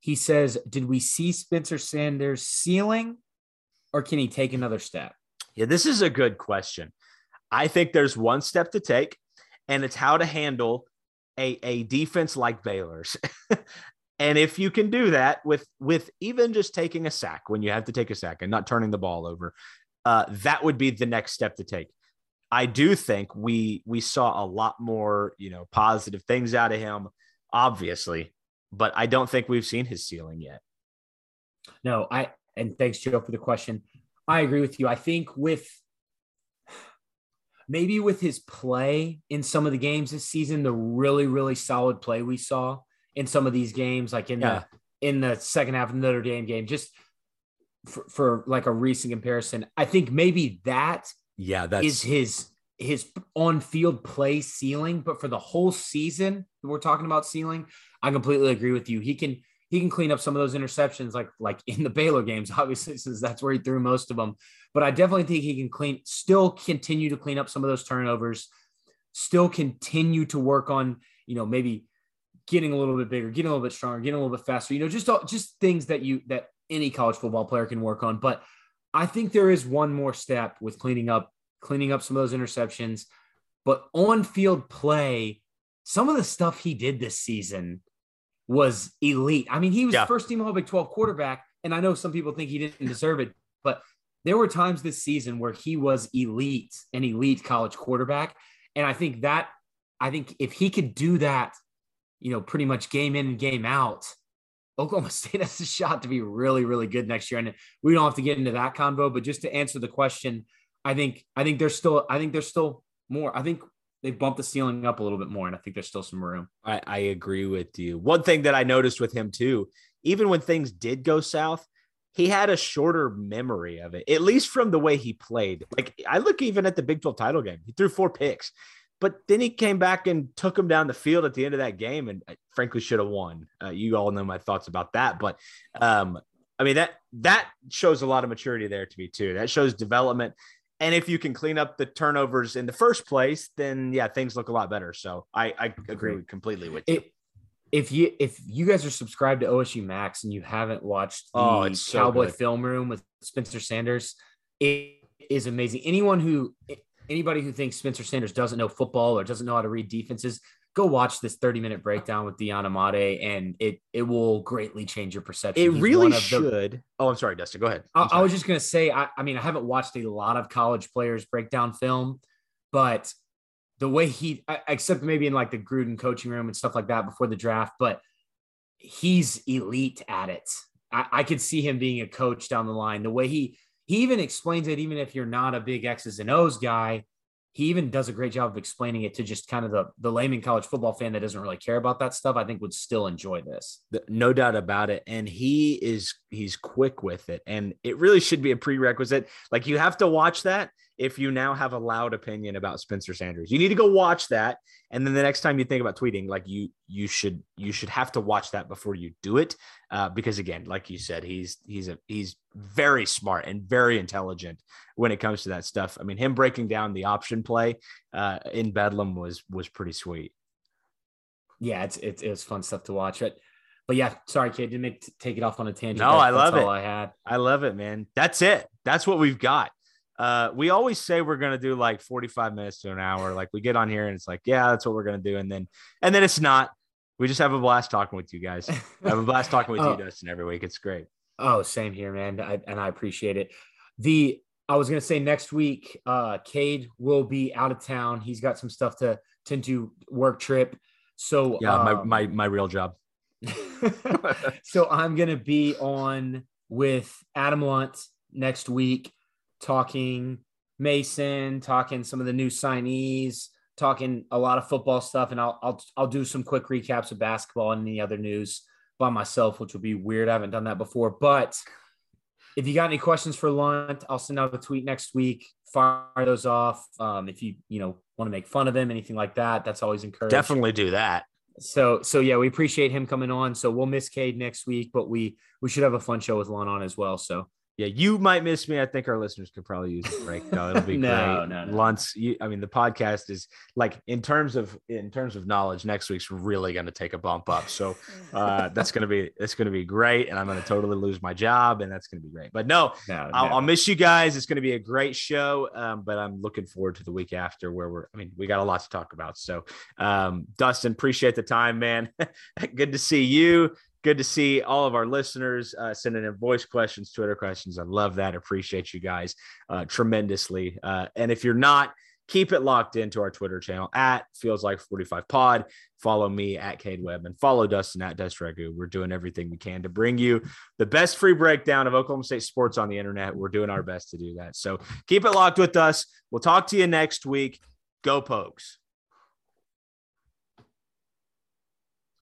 S2: He says, "Did we see Spencer Sanders ceiling or can he take another step?
S1: Yeah, this is a good question. I think there's one step to take, and it's how to handle a, a defense like Baylor's. (laughs) and if you can do that with with even just taking a sack when you have to take a sack and not turning the ball over, uh, that would be the next step to take. I do think we we saw a lot more, you know, positive things out of him, obviously, but I don't think we've seen his ceiling yet.
S2: No, I and thanks, Joe, for the question. I agree with you. I think with maybe with his play in some of the games this season, the really, really solid play we saw in some of these games, like in yeah. the in the second half of the Notre Dame game, just for, for like a recent comparison, I think maybe that
S1: yeah that
S2: is his his on field play ceiling. But for the whole season, we're talking about ceiling. I completely agree with you. He can he can clean up some of those interceptions, like like in the Baylor games, (laughs) obviously, since that's where he threw most of them. But I definitely think he can clean, still continue to clean up some of those turnovers, still continue to work on, you know, maybe getting a little bit bigger, getting a little bit stronger, getting a little bit faster. You know, just just things that you that any college football player can work on. But I think there is one more step with cleaning up cleaning up some of those interceptions. But on field play, some of the stuff he did this season was elite. I mean, he was yeah. first team All Big 12 quarterback, and I know some people think he didn't deserve it, but there were times this season where he was elite, an elite college quarterback. And I think that, I think if he could do that, you know, pretty much game in and game out, Oklahoma (laughs) State has a shot to be really, really good next year. And we don't have to get into that convo, but just to answer the question, I think, I think there's still, I think there's still more. I think they bumped the ceiling up a little bit more, and I think there's still some room.
S1: I, I agree with you. One thing that I noticed with him too, even when things did go south, he had a shorter memory of it, at least from the way he played. Like I look even at the Big 12 title game, he threw four picks, but then he came back and took him down the field at the end of that game, and I frankly should have won. Uh, you all know my thoughts about that, but um, I mean that that shows a lot of maturity there to me too. That shows development. And if you can clean up the turnovers in the first place, then yeah, things look a lot better. So I, I agree completely with you. It,
S2: if you if you guys are subscribed to OSU Max and you haven't watched the oh, it's Cowboy so Film Room with Spencer Sanders, it is amazing. Anyone who anybody who thinks Spencer Sanders doesn't know football or doesn't know how to read defenses, go watch this 30 minute breakdown with Dion Amade and it it will greatly change your perception.
S1: It He's really should. The, oh, I'm sorry, Dustin. Go ahead.
S2: I, I, was just gonna say, I, I mean, I haven't watched a lot of college players breakdown film, but the way he except maybe in like the Gruden coaching room and stuff like that before the draft, but he's elite at it. I, I could see him being a coach down the line. The way he he even explains it, even if you're not a big X's and O's guy, he even does a great job of explaining it to just kind of the, the layman college football fan that doesn't really care about that stuff. I think would still enjoy this.
S1: No doubt about it. And he is, he's quick with it. And it really should be a prerequisite. Like you have to watch that if you now have a loud opinion about Spencer Sanders. You need to go watch that. And then the next time you think about tweeting, like you you should you should have to watch that before you do it. Uh, because again, like you said, he's he's a he's very smart and very intelligent when it comes to that stuff. I mean, him breaking down the option play uh, in Bedlam was was pretty sweet.
S2: Yeah, it's it's it was fun stuff to watch. But but yeah, sorry, kid, didn't make take it off on a tangent.
S1: No, I love
S2: all
S1: it.
S2: I had.
S1: I love it, man. That's it. That's what we've got. Uh, we always say we're gonna do like 45 minutes to an hour. Like we get on here and it's like, yeah, that's what we're gonna do, and then and then it's not. We just have a blast talking with you guys. I (laughs) have a blast talking with
S2: Oh.
S1: you, Dustin, every week. It's great.
S2: Oh, same here, man. I, and I appreciate it. The I was gonna say next week, uh, Cade will be out of town. He's got some stuff to tend to work trip. So
S1: Yeah,
S2: um,
S1: my my my real job. (laughs)
S2: so I'm gonna be on with Adam Lunt next week, talking Mason, talking some of the new signees, talking a lot of football stuff, and I'll I'll I'll do some quick recaps of basketball and any other news by myself, which will be weird. I haven't done that before, but if you got any questions for Lunt, I'll send out a tweet next week. Fire those off. Um, if you you know want to make fun of him, anything like that, that's always encouraged.
S1: Definitely do that.
S2: So so yeah, we appreciate him coming on. So we'll miss Cade next week, but we we should have a fun show with Lon on as well. So
S1: Yeah, you might miss me. I think our listeners could probably use a break though. It'll be (laughs)
S2: No,
S1: great.
S2: no, no.
S1: Lunts, you, I mean, the podcast is like in terms of in terms of knowledge, next week's really going to take a bump up. So (laughs) uh, that's going to be it's going to be great, and I'm going to totally lose my job, and that's going to be great. But no,
S2: no,
S1: I'll, I'll miss you guys. It's going to be a great show, um, but I'm looking forward to the week after where we're. I mean, we got a lot to talk about. So, um, Dustin, appreciate the time, man. (laughs) Good to see you. Good to see all of our listeners uh, sending in voice questions, Twitter questions. I love that. Appreciate you guys uh, tremendously. Uh, and if you're not, keep it locked into our Twitter channel at Feels Like 45 Pod. Follow me at Cade Webb and follow Dustin at Dust Ragu. We're doing everything we can to bring you the best free breakdown of Oklahoma State sports on the internet. We're doing our best to do that. So keep it locked with us. We'll talk to you next week. Go Pokes.